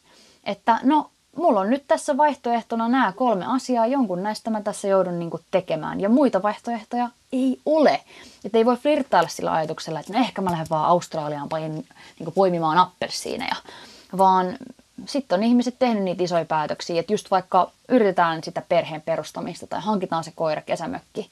Että no mulla on nyt tässä vaihtoehtona nämä kolme asiaa, jonkun näistä mä tässä joudun niin tekemään. Ja muita vaihtoehtoja ei ole. Että ei voi flirttailla sillä ajatuksella, että no ehkä mä lähden vaan Australiaan poim, niin poimimaan appelsiineja. Vaan sitten on ihmiset tehnyt niitä isoja päätöksiä, että just vaikka yritetään sitä perheen perustamista tai hankitaan se koira kesämökki,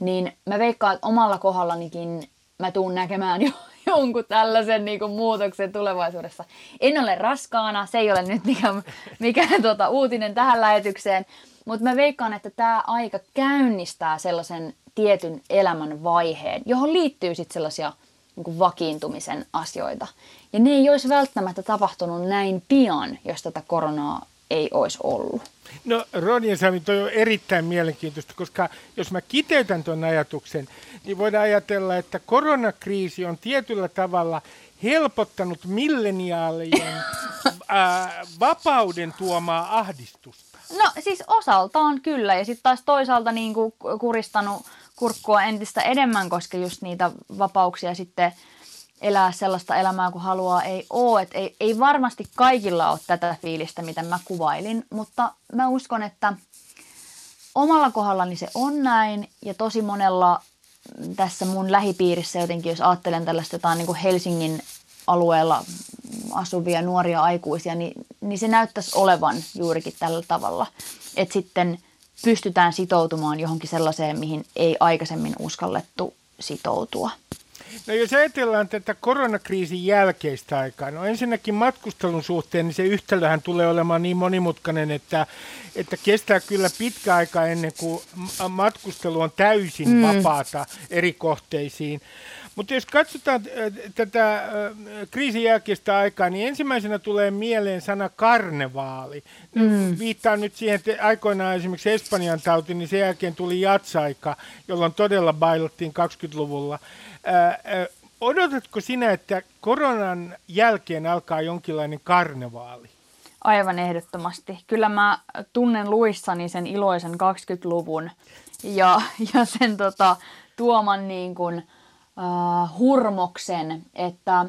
niin mä veikkaan, että omalla kohdallanikin mä tuun näkemään jo jonkun tällaisen niin kuin, muutoksen tulevaisuudessa. En ole raskaana, se ei ole nyt mikään, mikään tuota, uutinen tähän lähetykseen, mutta mä veikkaan, että tämä aika käynnistää sellaisen tietyn elämän vaiheen, johon liittyy sitten sellaisia niin kuin vakiintumisen asioita. Ja ne ei olisi välttämättä tapahtunut näin pian, jos tätä koronaa ei olisi ollut. No Roni ja Sami, toi on erittäin mielenkiintoista, koska jos mä kiteytän tuon ajatuksen, niin voidaan ajatella, että koronakriisi on tietyllä tavalla helpottanut milleniaalien ää, vapauden tuomaa ahdistusta. No siis osaltaan kyllä, ja sitten taas toisaalta niin kuin kuristanut kurkkua entistä enemmän, koska just niitä vapauksia sitten elää sellaista elämää kuin haluaa, ei ole. Et ei, ei varmasti kaikilla ole tätä fiilistä, mitä mä kuvailin, mutta mä uskon, että omalla kohdallani se on näin ja tosi monella tässä mun lähipiirissä jotenkin, jos ajattelen tällaista jotain niin kuin Helsingin alueella asuvia nuoria aikuisia, niin, niin se näyttäisi olevan juurikin tällä tavalla, että sitten pystytään sitoutumaan johonkin sellaiseen, mihin ei aikaisemmin uskallettu sitoutua. No jos ajatellaan tätä koronakriisin jälkeistä aikaa, no ensinnäkin matkustelun suhteen, niin se yhtälöhän tulee olemaan niin monimutkainen, että, että kestää kyllä pitkä aika ennen kuin matkustelu on täysin mm. vapaata eri kohteisiin. Mutta jos katsotaan tätä kriisin jälkeistä aikaa, niin ensimmäisenä tulee mieleen sana karnevaali. Mm. Viittaan nyt siihen, että aikoinaan esimerkiksi Espanjan tauti, niin sen jälkeen tuli jatsaika, jolloin todella bailottiin 20-luvulla. Odotatko sinä, että koronan jälkeen alkaa jonkinlainen karnevaali? Aivan ehdottomasti. Kyllä mä tunnen luissani sen iloisen 20-luvun ja, ja sen tota, tuoman niin kuin, uh, hurmoksen, että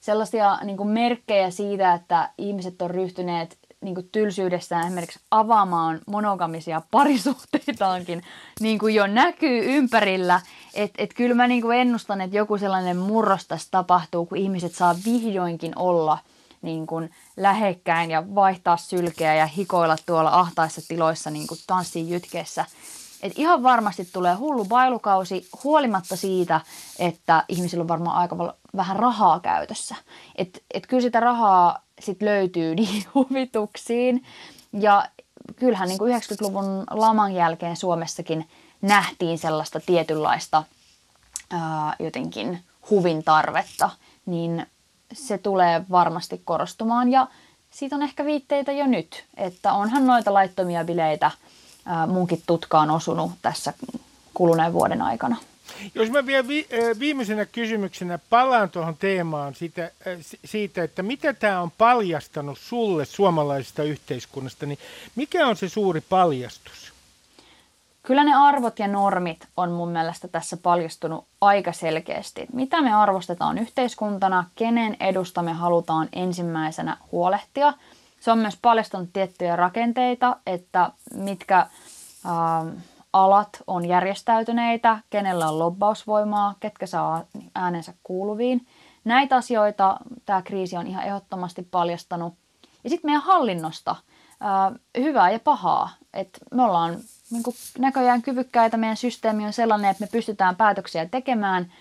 sellaisia niin kuin merkkejä siitä, että ihmiset on ryhtyneet niin kuin tylsyydessään esimerkiksi avaamaan monogamisia parisuhteitaankin niin kuin jo näkyy ympärillä. Että et kyllä mä niin kuin ennustan, että joku sellainen murros tässä tapahtuu, kun ihmiset saa vihdoinkin olla niin kuin lähekkäin ja vaihtaa sylkeä ja hikoilla tuolla ahtaissa tiloissa niin kuin tanssiin jytkeessä. Et ihan varmasti tulee hullu bailukausi huolimatta siitä, että ihmisillä on varmaan aika vähän rahaa käytössä. Et, et kyllä sitä rahaa sit löytyy niin huvituksiin. Ja kyllähän niin kuin 90-luvun laman jälkeen Suomessakin nähtiin sellaista tietynlaista ää, jotenkin huvin tarvetta, niin se tulee varmasti korostumaan. Ja siitä on ehkä viitteitä jo nyt, että onhan noita laittomia bileitä – munkin tutkaan osunut tässä kuluneen vuoden aikana. Jos mä vielä vi- viimeisenä kysymyksenä palaan tuohon teemaan siitä, siitä, että mitä tämä on paljastanut sulle suomalaisesta yhteiskunnasta, niin mikä on se suuri paljastus? Kyllä ne arvot ja normit on mun mielestä tässä paljastunut aika selkeästi. Mitä me arvostetaan yhteiskuntana, kenen edusta me halutaan ensimmäisenä huolehtia – se on myös paljastunut tiettyjä rakenteita, että mitkä ä, alat on järjestäytyneitä, kenellä on lobbausvoimaa, ketkä saa äänensä kuuluviin. Näitä asioita tämä kriisi on ihan ehdottomasti paljastanut. Ja sitten meidän hallinnosta, ää, hyvää ja pahaa. Et me ollaan niin näköjään kyvykkäitä, meidän systeemi on sellainen, että me pystytään päätöksiä tekemään.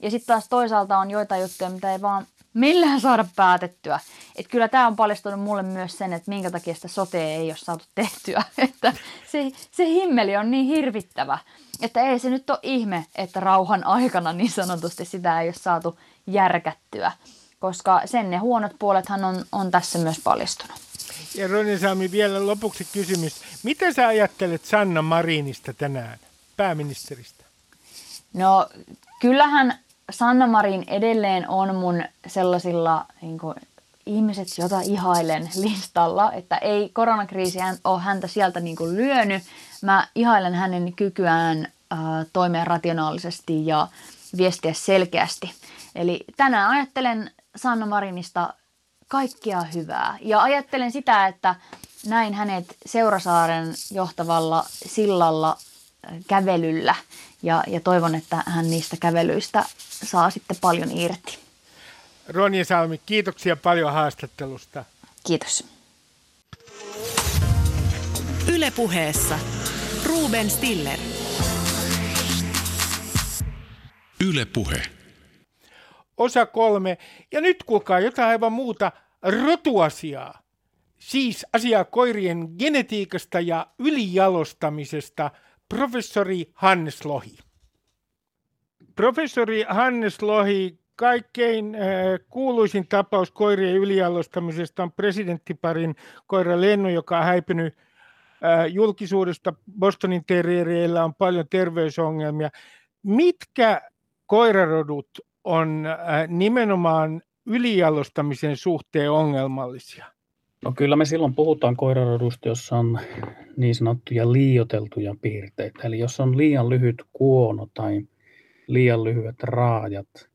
Ja sitten taas toisaalta on joitain juttuja, mitä ei vaan millään saada päätettyä. Että kyllä tämä on paljastunut mulle myös sen, että minkä takia sitä sotea ei ole saatu tehtyä. Että se, se himmeli on niin hirvittävä, että ei se nyt ole ihme, että rauhan aikana niin sanotusti sitä ei ole saatu järkättyä. Koska sen ne huonot puolethan on, on tässä myös paljastunut. Ja Ronja Saami, vielä lopuksi kysymys. Mitä sä ajattelet Sanna Marinista tänään, pääministeristä? No kyllähän Sanna Marin edelleen on mun sellaisilla niin kuin, ihmiset, jota ihailen listalla, että ei koronakriisi ole häntä sieltä niin kuin lyönyt. Mä ihailen hänen kykyään äh, toimia rationaalisesti ja viestiä selkeästi. Eli tänään ajattelen Sanna Marinista kaikkea hyvää ja ajattelen sitä, että näin hänet Seurasaaren johtavalla sillalla kävelyllä ja, ja toivon, että hän niistä kävelyistä saa sitten paljon irti. Ronja Salmi, kiitoksia paljon haastattelusta. Kiitos. Ylepuheessa Ruben Stiller. Ylepuhe. Osa kolme. Ja nyt kuulkaa jotain aivan muuta rotuasiaa. Siis asiaa koirien genetiikasta ja ylijalostamisesta – professori Hannes Lohi. Professori Hannes Lohi, kaikkein äh, kuuluisin tapaus koirien ylialostamisesta on presidenttiparin koira Lennu, joka on häipynyt äh, julkisuudesta. Bostonin terrierillä on paljon terveysongelmia. Mitkä koirarodut on äh, nimenomaan ylijalostamisen suhteen ongelmallisia? No kyllä me silloin puhutaan koirarodusta, jossa on niin sanottuja liioteltuja piirteitä. Eli jos on liian lyhyt kuono tai liian lyhyet raajat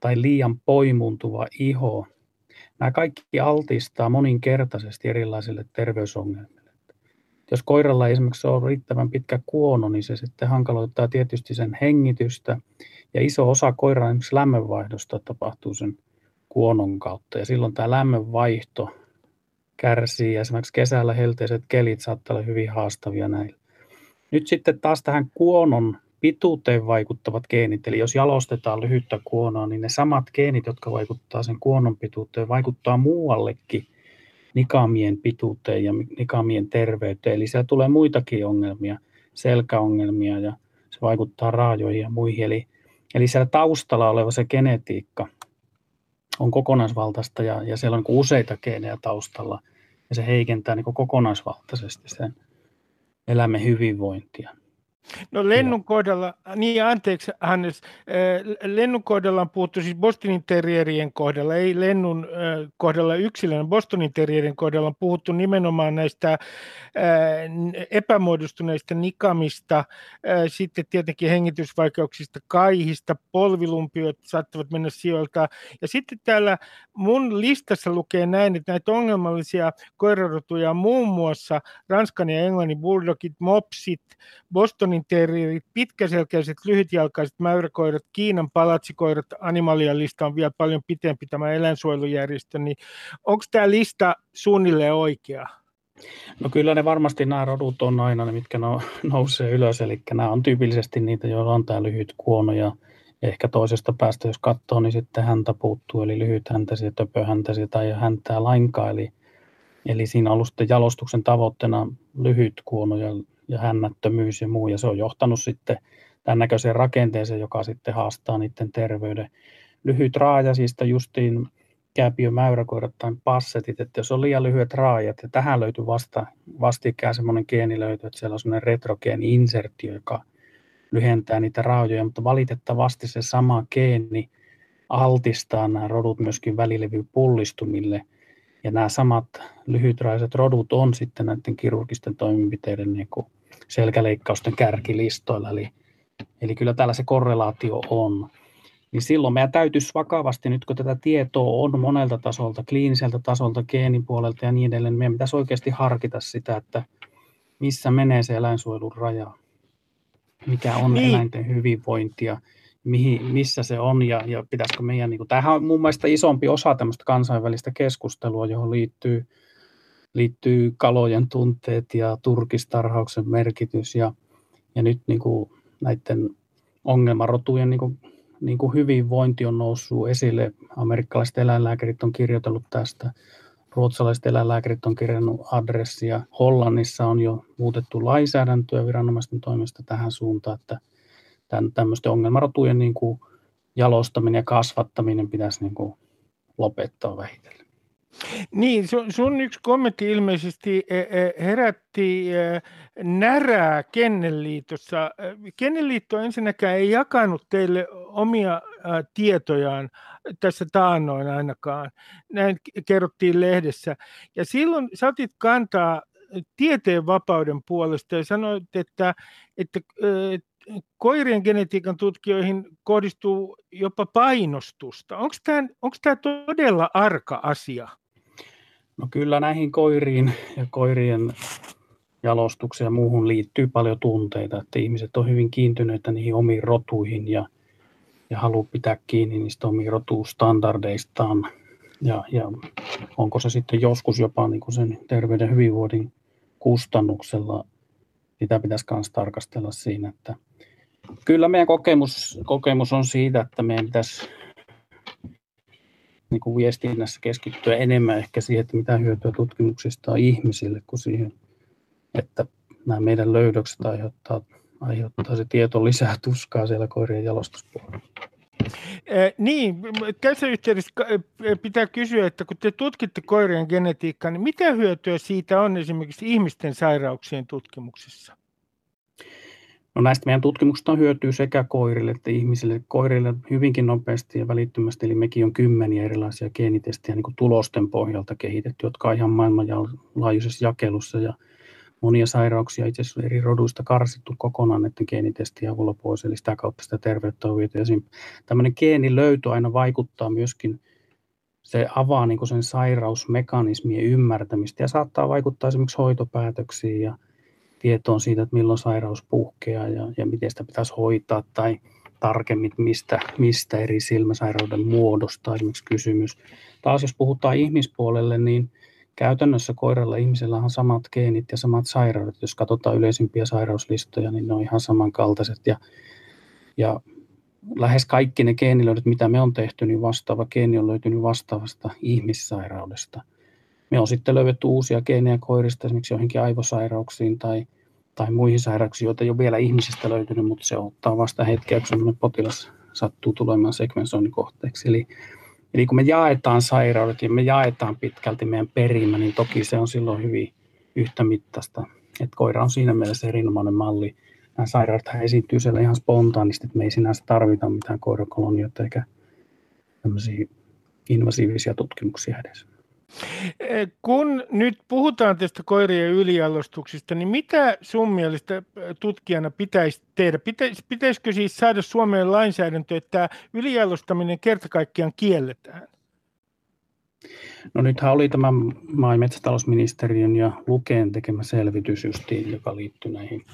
tai liian poimuntuva iho, nämä kaikki altistaa moninkertaisesti erilaisille terveysongelmille. Jos koiralla ei esimerkiksi ole riittävän pitkä kuono, niin se sitten hankaloittaa tietysti sen hengitystä. Ja iso osa koiran esimerkiksi lämmönvaihdosta tapahtuu sen kuonon kautta. Ja silloin tämä lämmönvaihto kärsii. Esimerkiksi kesällä helteiset kelit saattaa olla hyvin haastavia näillä. Nyt sitten taas tähän kuonon pituuteen vaikuttavat geenit, eli jos jalostetaan lyhyttä kuonoa, niin ne samat geenit, jotka vaikuttaa sen kuonon pituuteen, vaikuttaa muuallekin nikamien pituuteen ja nikamien terveyteen. Eli siellä tulee muitakin ongelmia, selkäongelmia ja se vaikuttaa raajoihin ja muihin. Eli Eli siellä taustalla oleva se genetiikka on kokonaisvaltaista ja, ja siellä on niin useita geenejä taustalla ja se heikentää niin kokonaisvaltaisesti sen eläimen hyvinvointia. No lennun kohdalla, niin anteeksi Hannes, lennun kohdalla on puhuttu siis Bostonin terrierien kohdalla, ei lennun kohdalla yksilön, Bostonin terrierien kohdalla on puhuttu nimenomaan näistä epämuodostuneista nikamista, sitten tietenkin hengitysvaikeuksista, kaihista, polvilumpiot saattavat mennä sijoilta. Ja sitten täällä mun listassa lukee näin, että näitä ongelmallisia koirarotuja on muun muassa Ranskan ja Englannin bulldogit, mopsit, Bostonin terrierit, pitkäselkäiset, lyhytjalkaiset mäyräkoirat, Kiinan palatsikoirat, Animalian lista on vielä paljon pitempi tämä eläinsuojelujärjestö, niin onko tämä lista suunnilleen oikea? No kyllä ne varmasti nämä rodut on aina ne, mitkä no, nousee ylös, eli nämä on tyypillisesti niitä, joilla on tämä lyhyt kuono ja ehkä toisesta päästä, jos katsoo, niin sitten häntä puuttuu, eli lyhyt häntäisiä, töpöhäntäisiä tai häntää lainkaan, eli, eli siinä on ollut sitten jalostuksen tavoitteena lyhyt kuono ja ja hännättömyys ja muu, ja se on johtanut sitten tämän näköiseen rakenteeseen, joka sitten haastaa niiden terveyden. Lyhyt raaja, siis justiin kääpiömäyräkoirat tai passetit, että jos on liian lyhyet raajat, ja tähän löytyy vasta, vastikään semmoinen geeni löytyy, että siellä on semmoinen retrogeeni insertio, joka lyhentää niitä raajoja, mutta valitettavasti se sama geeni altistaa nämä rodut myöskin välilevypullistumille, ja nämä samat lyhytraiset rodut on sitten näiden kirurgisten toimenpiteiden niin kuin selkäleikkausten kärkilistoilla. Eli, eli kyllä täällä se korrelaatio on. Niin silloin meidän täytyisi vakavasti, nyt kun tätä tietoa on monelta tasolta, kliiniseltä tasolta, geenipuolelta ja niin edelleen, meidän pitäisi oikeasti harkita sitä, että missä menee se eläinsuojelun raja, mikä on niin. eläinten hyvinvointia, mihin, missä se on ja, ja pitäisikö meidän, niin kuin, tämähän on mun mielestä isompi osa tämmöistä kansainvälistä keskustelua, johon liittyy liittyy kalojen tunteet ja turkistarhauksen merkitys ja, ja nyt niin kuin näiden ongelmarotujen niin kuin, niin kuin hyvinvointi on noussut esille. Amerikkalaiset eläinlääkärit on kirjoitellut tästä, ruotsalaiset eläinlääkärit on kirjannut adressia. Hollannissa on jo muutettu lainsäädäntöä viranomaisten toimesta tähän suuntaan, että tämän, tämmöisten ongelmarotujen niin kuin jalostaminen ja kasvattaminen pitäisi niin kuin lopettaa vähitellen. Niin, sun, yksi kommentti ilmeisesti e, e, herätti e, närää Kennelliitossa. Kennelliitto ensinnäkään ei jakanut teille omia tietojaan tässä taannoin ainakaan. Näin kerrottiin lehdessä. Ja silloin sä otit kantaa tieteen vapauden puolesta ja sanoit, että, että koirien genetiikan tutkijoihin kohdistuu jopa painostusta. Onko tämä todella arka asia? No kyllä näihin koiriin ja koirien jalostukseen ja muuhun liittyy paljon tunteita, että ihmiset on hyvin kiintyneitä niihin omiin rotuihin ja, ja haluaa pitää kiinni niistä omiin rotustandardeistaan. Ja, ja onko se sitten joskus jopa niin kuin sen terveyden hyvinvoinnin kustannuksella, sitä pitäisi myös tarkastella siinä, että kyllä meidän kokemus, kokemus on siitä, että meidän pitäisi niin kuin viestinnässä keskittyä enemmän ehkä siihen, että mitä hyötyä tutkimuksista on ihmisille, kuin siihen, että nämä meidän löydökset aiheuttaa, aiheuttaa se tieto lisää tuskaa siellä koirien jalostuspuolella. Eh, niin, tässä yhteydessä pitää kysyä, että kun te tutkitte koirien genetiikkaa, niin mitä hyötyä siitä on esimerkiksi ihmisten sairauksien tutkimuksessa? No näistä meidän tutkimuksista on hyötyä sekä koirille että ihmisille. Koirille hyvinkin nopeasti ja välittömästi, eli mekin on kymmeniä erilaisia geenitestejä niin tulosten pohjalta kehitetty, jotka on ihan maailmanlaajuisessa jakelussa ja monia sairauksia itse asiassa eri roduista karsittu kokonaan näiden geenitestien avulla pois, eli sitä kautta sitä terveyttä on viety. Tämmöinen geenilöytö aina vaikuttaa myöskin, se avaa niin sen sairausmekanismien ymmärtämistä ja saattaa vaikuttaa esimerkiksi hoitopäätöksiin ja tietoon siitä, että milloin sairaus puhkeaa ja, ja miten sitä pitäisi hoitaa tai tarkemmin, mistä, mistä eri silmäsairauden muodosta esimerkiksi kysymys. Taas jos puhutaan ihmispuolelle, niin käytännössä koiralla ihmisellä on samat geenit ja samat sairaudet. Jos katsotaan yleisimpiä sairauslistoja, niin ne on ihan samankaltaiset ja, ja lähes kaikki ne geenilöydöt, mitä me on tehty, niin vastaava geeni on löytynyt vastaavasta ihmissairaudesta – me on sitten löydetty uusia geenejä koirista esimerkiksi joihinkin aivosairauksiin tai, tai muihin sairauksiin, joita ei ole vielä ihmisistä löytynyt, mutta se ottaa vasta hetkeä, kun potilas sattuu tulemaan sekvensoinnin kohteeksi. Eli, eli kun me jaetaan sairaudet ja me jaetaan pitkälti meidän perimä, niin toki se on silloin hyvin yhtä mittaista. Et koira on siinä mielessä erinomainen malli. Nämä sairaudet esiintyy siellä ihan spontaanisti, että me ei sinänsä tarvita mitään koirakolonioita eikä tämmöisiä invasiivisia tutkimuksia edes. Eh, kun nyt puhutaan tästä koirien ylialostuksista, niin mitä sun mielestä eh, tutkijana pitäisi tehdä? Pitäis, pitäisikö siis saada Suomeen lainsäädäntö, että ylialostaminen kerta kaikkiaan kielletään? No nythän oli tämä maa- ja metsätalousministeriön ja Lukeen tekemä selvitys justiin, joka liittyy näihin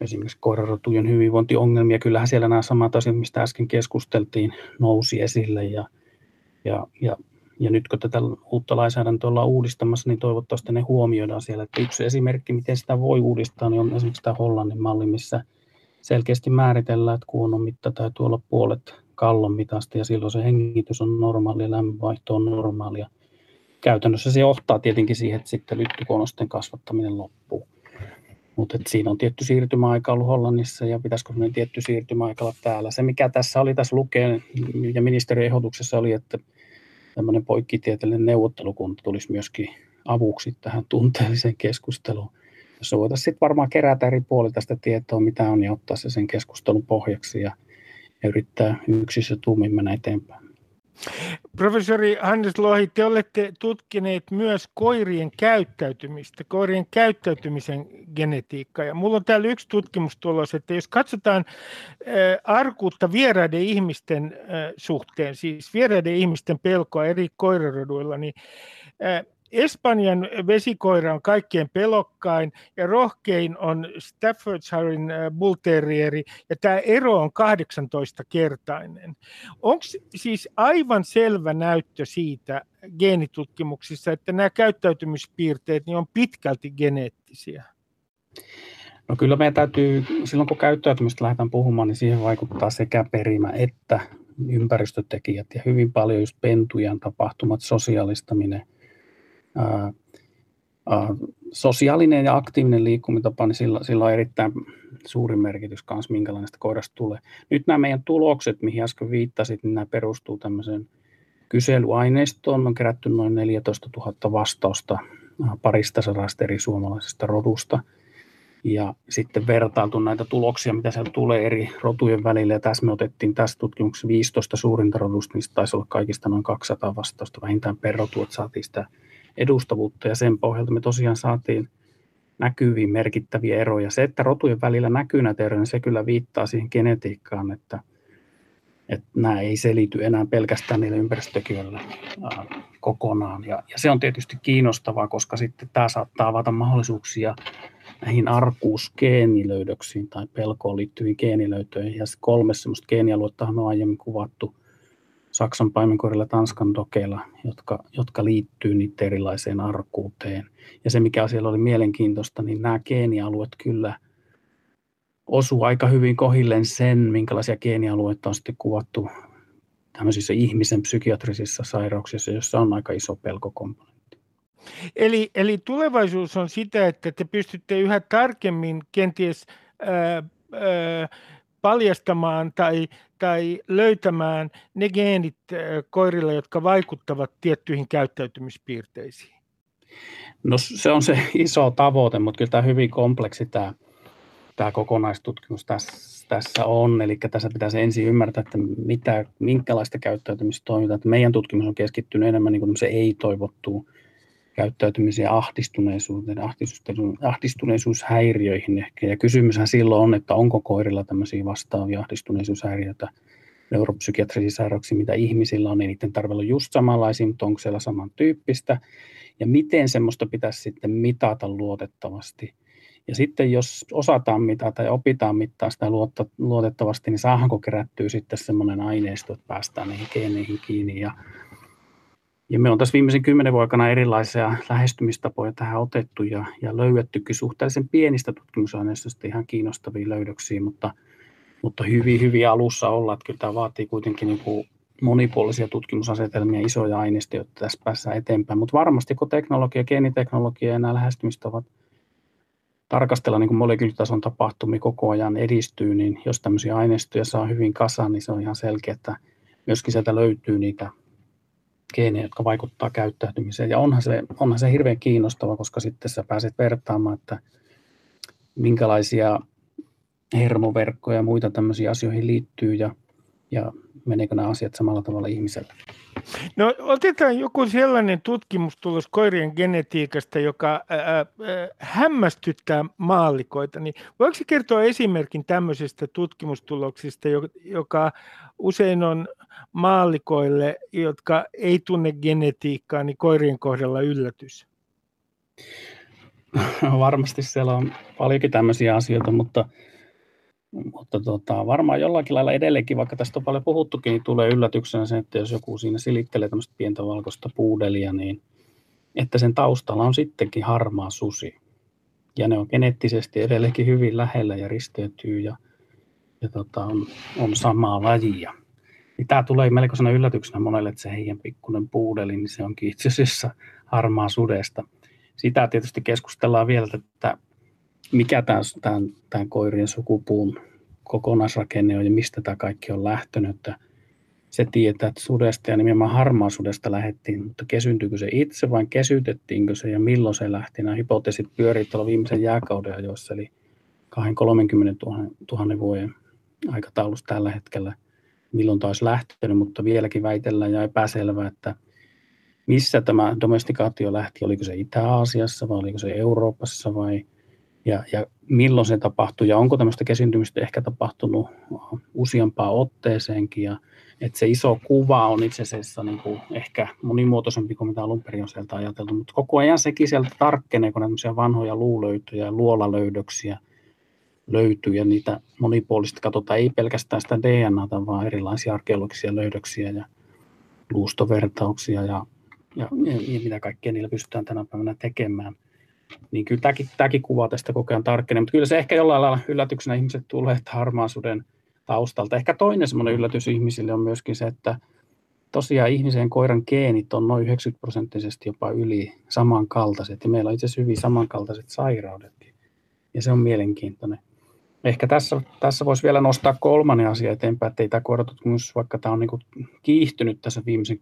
esimerkiksi koirarotujen hyvinvointiongelmia. Kyllähän siellä nämä samat asiat, mistä äsken keskusteltiin, nousi esille ja, ja, ja ja nyt kun tätä uutta lainsäädäntöä ollaan uudistamassa, niin toivottavasti ne huomioidaan siellä. Että yksi esimerkki, miten sitä voi uudistaa, niin on esimerkiksi tämä Hollannin malli, missä selkeästi määritellään, että kuonon mitta täytyy olla puolet kallon mitasta ja silloin se hengitys on normaali ja lämpövaihto on normaalia. Käytännössä se johtaa tietenkin siihen, että sitten lyttykonosten kasvattaminen loppuu. Mutta siinä on tietty siirtymäaika ollut Hollannissa ja pitäisikö tietty siirtymäaika olla täällä. Se mikä tässä oli tässä lukeen ja ministeriön ehdotuksessa oli, että tämmöinen poikkitieteellinen neuvottelukunta tulisi myöskin avuksi tähän tunteelliseen keskusteluun, jossa voitaisiin sitten varmaan kerätä eri puolilta tästä tietoa, mitä on, ja ottaa se sen keskustelun pohjaksi ja, ja yrittää yksissä tuumin mennä eteenpäin. Professori Hannes Lohi, te olette tutkineet myös koirien käyttäytymistä, koirien käyttäytymisen genetiikkaa. Ja mulla on täällä yksi tutkimustulos, että jos katsotaan arkuutta vieraiden ihmisten suhteen, siis vieraiden ihmisten pelkoa eri koiraroduilla, niin Espanjan vesikoira on kaikkein pelokkain ja rohkein on Staffordshiren äh, Bull Terrieri ja tämä ero on 18-kertainen. Onko siis aivan selvä näyttö siitä geenitutkimuksissa, että nämä käyttäytymispiirteet niin on pitkälti geneettisiä? No kyllä meidän täytyy, silloin kun käyttäytymistä lähdetään puhumaan, niin siihen vaikuttaa sekä perimä että ympäristötekijät ja hyvin paljon just pentujen tapahtumat, sosiaalistaminen, sosiaalinen ja aktiivinen liikkumitapa, niin sillä, sillä on erittäin suuri merkitys myös, minkälainen koirasta tulee. Nyt nämä meidän tulokset, mihin äsken viittasit, niin nämä perustuu tämmöiseen kyselyaineistoon. On kerätty noin 14 000 vastausta parista sadasta eri suomalaisesta rodusta. Ja sitten vertailtu näitä tuloksia, mitä sieltä tulee eri rotujen välillä. Ja tässä me otettiin tässä tutkimuksessa 15 suurinta rodusta, mistä taisi olla kaikista noin 200 vastausta vähintään per rotu, että saatiin sitä edustavuutta ja sen pohjalta me tosiaan saatiin näkyviin merkittäviä eroja. Se, että rotujen välillä näkyy näitä eroja, niin se kyllä viittaa siihen genetiikkaan, että, että nämä ei selity enää pelkästään niille ympäristötekijöille kokonaan. Ja, ja se on tietysti kiinnostavaa, koska sitten tämä saattaa avata mahdollisuuksia näihin arkuusgeenilöydöksiin tai pelkoon liittyviin geenilöytöihin. Ja kolme sellaista geenialuetta on aiemmin kuvattu – Saksan paimenkoirilla Tanskan dokeilla, jotka, jotka liittyy niiden erilaiseen arkuuteen. Ja se, mikä siellä oli mielenkiintoista, niin nämä geenialueet kyllä osuu aika hyvin kohilleen sen, minkälaisia geenialueita on sitten kuvattu tämmöisissä ihmisen psykiatrisissa sairauksissa, joissa on aika iso pelkokomponentti. Eli, eli tulevaisuus on sitä, että te pystytte yhä tarkemmin kenties ää, ää, paljastamaan tai, tai löytämään ne geenit koirilla, jotka vaikuttavat tiettyihin käyttäytymispiirteisiin? No se on se iso tavoite, mutta kyllä tämä hyvin kompleksi tämä, tämä kokonaistutkimus tässä, tässä on. Eli tässä pitäisi ensin ymmärtää, että mitä, minkälaista käyttäytymistä toimitaan. Meidän tutkimus on keskittynyt enemmän niin ei-toivottuun käyttäytymisen ja ahdistuneisuuteen, ahdistuneisuushäiriöihin ehkä. Ja kysymyshän silloin on, että onko koirilla tämmöisiä vastaavia ahdistuneisuushäiriöitä, neuropsykiatrisia sairauksia, mitä ihmisillä on, niin niiden tarve on just samanlaisia, mutta onko siellä samantyyppistä, ja miten semmoista pitäisi sitten mitata luotettavasti. Ja sitten jos osataan mitata ja opitaan mittaa sitä luotettavasti, niin saadaanko kerättyä sitten semmoinen aineisto, että päästään niihin geeneihin kiinni ja ja me on tässä viimeisen kymmenen vuoden aikana erilaisia lähestymistapoja tähän otettu ja, ja löydettykin suhteellisen pienistä tutkimusaineistosta ihan kiinnostavia löydöksiä, mutta, mutta hyvin, hyvin alussa olla, että kyllä tämä vaatii kuitenkin niin kuin monipuolisia tutkimusasetelmia, isoja aineistoja, jotta tässä päässään eteenpäin. Mutta varmasti kun teknologia, geeniteknologia ja nämä lähestymistavat tarkastella niin molekyylitason tapahtumia koko ajan edistyy, niin jos tämmöisiä aineistoja saa hyvin kasaan, niin se on ihan selkeä, että myöskin sieltä löytyy niitä geenejä, jotka vaikuttaa käyttäytymiseen. Ja onhan se, onhan se hirveän kiinnostava, koska sitten sä pääset vertaamaan, että minkälaisia hermoverkkoja ja muita tämmöisiä asioihin liittyy ja, ja meneekö nämä asiat samalla tavalla ihmiselle. No otetaan joku sellainen tutkimustulos koirien genetiikasta, joka ää, ää, hämmästyttää maallikoita. Niin voiko kertoa esimerkin tämmöisestä tutkimustuloksista, joka usein on maallikoille, jotka ei tunne genetiikkaa, niin koirien kohdalla yllätys? Varmasti siellä on paljonkin tämmöisiä asioita, mutta mutta tota, varmaan jollakin lailla edelleenkin, vaikka tästä on paljon puhuttukin, niin tulee yllätyksenä se, että jos joku siinä silittelee tämmöistä pientä valkoista puudelia, niin että sen taustalla on sittenkin harmaa susi. Ja ne on geneettisesti edelleenkin hyvin lähellä ja risteytyy ja, ja tota, on, on samaa lajia. Niin tämä tulee melkoisena yllätyksenä monelle, että se heidän pikkuinen puudeli, niin se onkin itse asiassa harmaa sudesta. Sitä tietysti keskustellaan vielä, että mikä tämän, tämän, tämän koirien sukupuun kokonaisrakenne on ja mistä tämä kaikki on lähtenyt. Että se tietää, että sudesta ja nimenomaan harmaa sudesta lähdettiin, mutta kesyntyykö se itse vai kesytettiinkö se ja milloin se lähti. Nämä hypoteesit pyörii tuolla viimeisen jääkauden ajoissa, eli 230 000, 000 vuoden aikataulussa tällä hetkellä, milloin taas lähtenyt, mutta vieläkin väitellään ja epäselvää, että missä tämä domestikaatio lähti, oliko se Itä-Aasiassa vai oliko se Euroopassa vai ja, ja milloin se tapahtui ja onko tämmöistä kesyntymistä ehkä tapahtunut useampaan otteeseenkin ja että se iso kuva on itse asiassa niin kuin ehkä monimuotoisempi kuin mitä alun perin on sieltä ajateltu, mutta koko ajan sekin sieltä tarkkenee, kun tämmöisiä vanhoja luulöytöjä ja luolalöydöksiä löytyy ja niitä monipuolisesti katsotaan ei pelkästään sitä DNAta, vaan erilaisia arkeologisia löydöksiä ja luustovertauksia ja, ja, ja, mitä kaikkea niillä pystytään tänä päivänä tekemään – niin kyllä tämäkin, tämäkin kuva tästä koko ajan tarkkenee, mutta kyllä se ehkä jollain lailla yllätyksenä ihmiset tulee, että harmaasuuden taustalta. Ehkä toinen semmoinen yllätys ihmisille on myöskin se, että tosiaan ihmisen koiran geenit on noin 90 prosenttisesti jopa yli samankaltaiset, ja meillä on itse asiassa hyvin samankaltaiset sairaudet. Ja se on mielenkiintoinen ehkä tässä, tässä voisi vielä nostaa kolmannen asia eteenpäin, että ei tämä koiratutkimus, vaikka tämä on niin kiihtynyt tässä viimeisen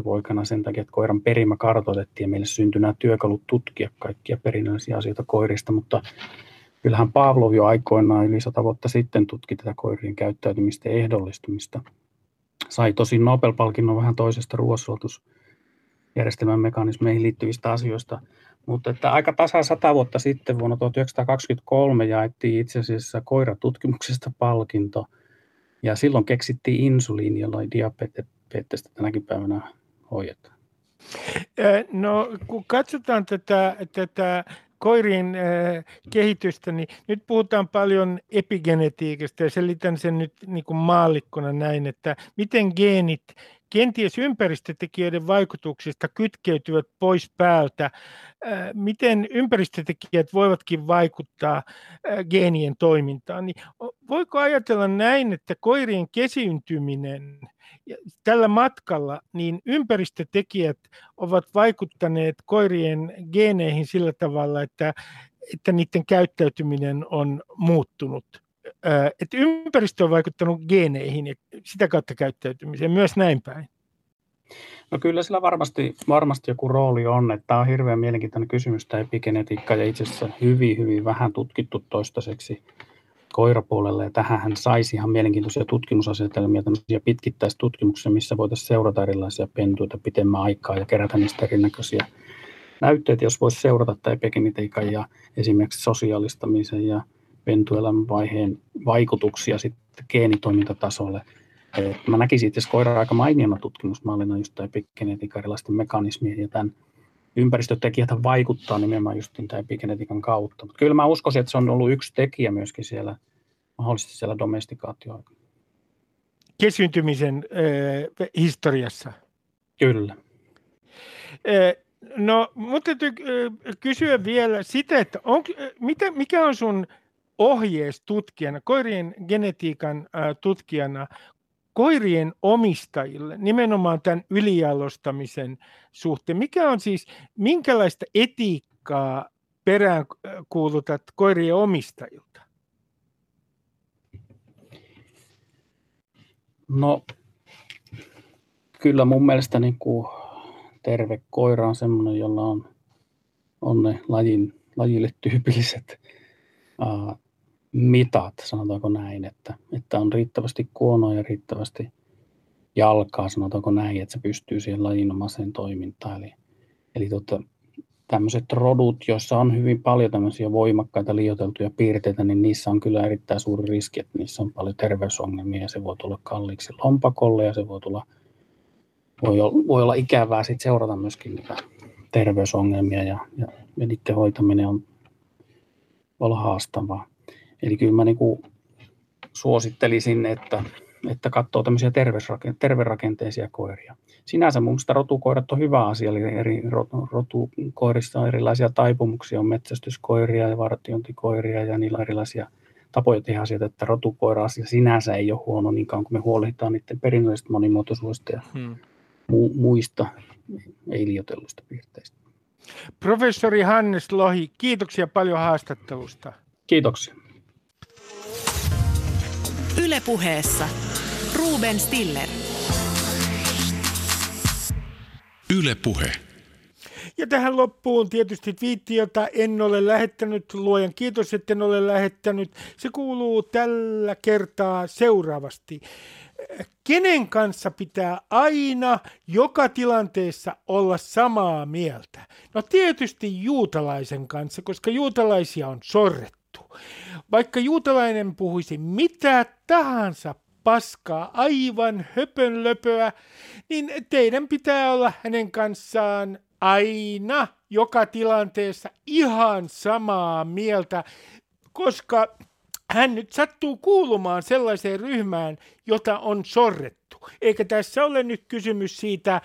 10-15 vuokana sen takia, että koiran perimä kartoitettiin ja meille syntyi nämä työkalut tutkia kaikkia perinnöllisiä asioita koirista, mutta kyllähän Pavlov jo aikoinaan yli sata vuotta sitten tutki tätä koirien käyttäytymistä ja ehdollistumista. Sai tosi Nobel-palkinnon vähän toisesta ruoansuotusjärjestelmän mekanismeihin liittyvistä asioista – mutta että aika tasa sata vuotta sitten, vuonna 1923, jaettiin itse asiassa koiratutkimuksesta palkinto. Ja silloin keksittiin insuliini, jolla diabetesta tänäkin päivänä hoidetaan. No kun katsotaan tätä, tätä koirien äh, kehitystä, niin nyt puhutaan paljon epigenetiikasta ja selitän sen nyt niin kuin maallikkona näin, että miten geenit kenties ympäristötekijöiden vaikutuksista kytkeytyvät pois päältä, äh, miten ympäristötekijät voivatkin vaikuttaa äh, geenien toimintaan, niin voiko ajatella näin, että koirien kesiyntyminen tällä matkalla, niin ympäristötekijät ovat vaikuttaneet koirien geeneihin sillä tavalla, että, että niiden käyttäytyminen on muuttunut? että ympäristö on vaikuttanut geeneihin ja sitä kautta käyttäytymiseen, myös näin päin. No kyllä sillä varmasti, varmasti joku rooli on, että tämä on hirveän mielenkiintoinen kysymys tämä epigenetiikka ja itse asiassa hyvin, hyvin vähän tutkittu toistaiseksi koirapuolelle ja tähän saisi ihan mielenkiintoisia tutkimusasetelmia, tämmöisiä pitkittäistutkimuksia, missä voitaisiin seurata erilaisia pentuita pitemmän aikaa ja kerätä niistä erinäköisiä näytteitä, jos voisi seurata tämä epigenetiikan ja esimerkiksi sosiaalistamisen ja pentuelämän vaiheen vaikutuksia sitten geenitoimintatasolle. Et mä näkisin itse koiraa aika mainiona tutkimusmallina just tämä epigenetiikan erilaisten mekanismien ja tämän ympäristötekijät vaikuttaa nimenomaan just tämän epigenetiikan kautta. Mutta kyllä mä uskoisin, että se on ollut yksi tekijä myöskin siellä, mahdollisesti siellä domestikaatio Kesyntymisen äh, historiassa. Kyllä. Äh, no, mutta täytyy kysyä vielä sitä, että on, mitä, mikä on sun ohjees tutkijana, koirien genetiikan tutkijana, koirien omistajille nimenomaan tämän ylijalostamisen suhteen? Mikä on siis, minkälaista etiikkaa perään kuulutat koirien omistajilta? No, kyllä mun mielestä niin kuin terve koira on sellainen, jolla on, on ne lajin, lajille tyypilliset uh, mitat, sanotaanko näin, että, että on riittävästi kuonoa ja riittävästi jalkaa, sanotaanko näin, että se pystyy siihen lajinomaiseen toimintaan. Eli, eli tota, tämmöiset rodut, joissa on hyvin paljon tämmöisiä voimakkaita liioteltuja piirteitä, niin niissä on kyllä erittäin suuri riski, että niissä on paljon terveysongelmia ja se voi tulla kalliiksi lompakolle ja se voi tulla voi olla, voi olla ikävää sit seurata myöskin niitä terveysongelmia ja, ja, ja niiden hoitaminen on, olla haastavaa. Eli kyllä mä niin suosittelisin, että, että katsoo tämmöisiä terverakenteisia koiria. Sinänsä mun mielestä rotukoirat on hyvä asia, eli eri rotukoirissa on erilaisia taipumuksia, on metsästyskoiria ja vartiointikoiria ja niillä on erilaisia tapoja tehdä asioita, että rotukoira-asia sinänsä ei ole huono niin kauan kuin me huolehditaan niiden perinnöllisestä monimuotoisuudesta ja hmm. mu- muista ei-liotelluista piirteistä. Professori Hannes Lohi, kiitoksia paljon haastattelusta. Kiitoksia. Ylepuheessa Ruben Stiller. Ylepuhe. Ja tähän loppuun tietysti twiitti, jota en ole lähettänyt. Luojan kiitos, että en ole lähettänyt. Se kuuluu tällä kertaa seuraavasti. Kenen kanssa pitää aina joka tilanteessa olla samaa mieltä? No tietysti juutalaisen kanssa, koska juutalaisia on sorrettu. Vaikka juutalainen puhuisi mitä tahansa paskaa, aivan höpönlöpöä, niin teidän pitää olla hänen kanssaan aina joka tilanteessa ihan samaa mieltä, koska hän nyt sattuu kuulumaan sellaiseen ryhmään, jota on sorrettu. Eikä tässä ole nyt kysymys siitä,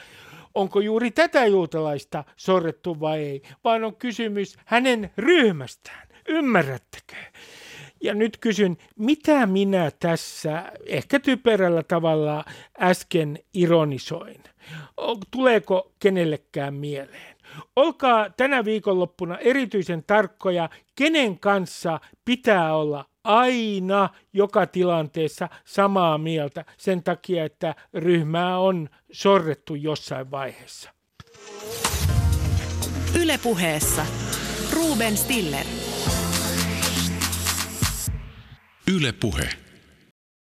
onko juuri tätä juutalaista sorrettu vai ei, vaan on kysymys hänen ryhmästään. Ymmärrättekö? Ja nyt kysyn, mitä minä tässä ehkä typerällä tavalla äsken ironisoin? Tuleeko kenellekään mieleen? Olkaa tänä viikonloppuna erityisen tarkkoja, kenen kanssa pitää olla aina joka tilanteessa samaa mieltä sen takia, että ryhmää on sorrettu jossain vaiheessa. Ylepuheessa Ruben Stiller. Yle Puhe.